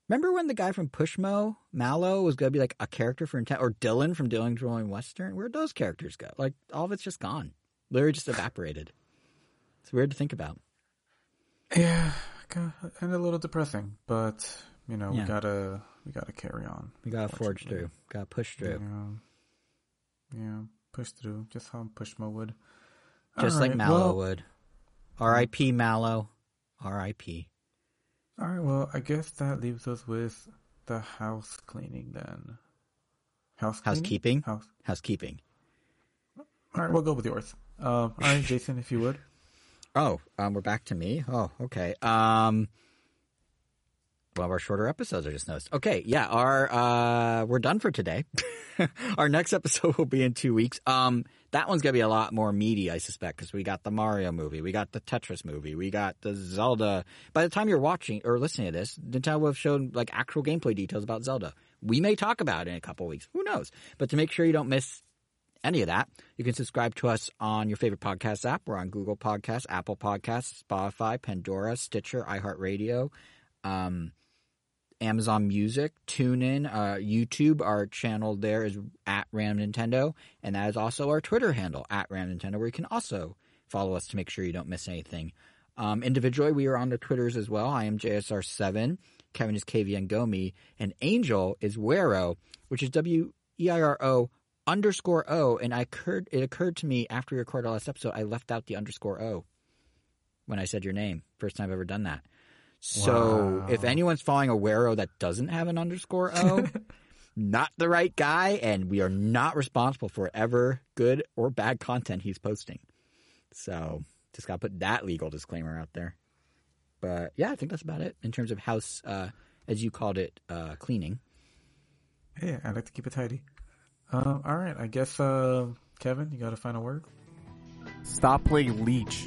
Remember when the guy from Pushmo, Mallow, was going to be like a character for Nintendo, or Dillon from Dillon Rolling Western? Where'd those characters go? Like, all of it's just gone. Literally just evaporated. It's weird to think about. Yeah, and a little depressing, but you know Yeah. we gotta we gotta carry on. We gotta forge through. Gotta push through. Yeah, yeah, push through, just how Pushmo would. Just All like right, Mallow well- would. R.I.P. Mallow. R.I.P. All right, well, I guess that leaves us with the house cleaning then. House cleaning? Housekeeping? House. Housekeeping. All right, we'll go with yours. Um, all right, Jason, if you would. [LAUGHS] Oh, um, we're back to me. Oh, okay. Um, one of our shorter episodes, I just noticed. Okay, yeah, our uh, we're done for today. [LAUGHS] our next episode will be in two weeks. Um, that one's gonna be a lot more meaty, I suspect, because we got the Mario movie, we got the Tetris movie, we got the Zelda. By the time you're watching or listening to this, Nintendo will have shown like actual gameplay details about Zelda. We may talk about it in a couple weeks. Who knows? But to make sure you don't miss any of that, you can subscribe to us on your favorite podcast app. We're on Google Podcasts, Apple Podcasts, Spotify, Pandora, Stitcher, iHeartRadio, um, Amazon Music, TuneIn, uh, YouTube. Our channel there is at Random Nintendo, and that is also our Twitter handle at Random Nintendo, where you can also follow us to make sure you don't miss anything. Um, individually, we are on the Twitters as well. I am JSR7. Kevin is KVN Gomi, and Angel is Wero, which is W E I R O underscore O. And I occurred, it occurred to me after we recorded our last episode, I left out the underscore O when I said your name. First time I've ever done that. So Wow. if anyone's following a Wero that doesn't have an underscore O, [LAUGHS] not the right guy, and we are not responsible for ever good or bad content he's posting. So just gotta put that legal disclaimer out there. But yeah, I think that's about it in terms of house, uh, as you called it, uh, cleaning. Hey, I like to keep it tidy. Um, all right, I guess, uh, Kevin, you got a final word? Stop playing Leech.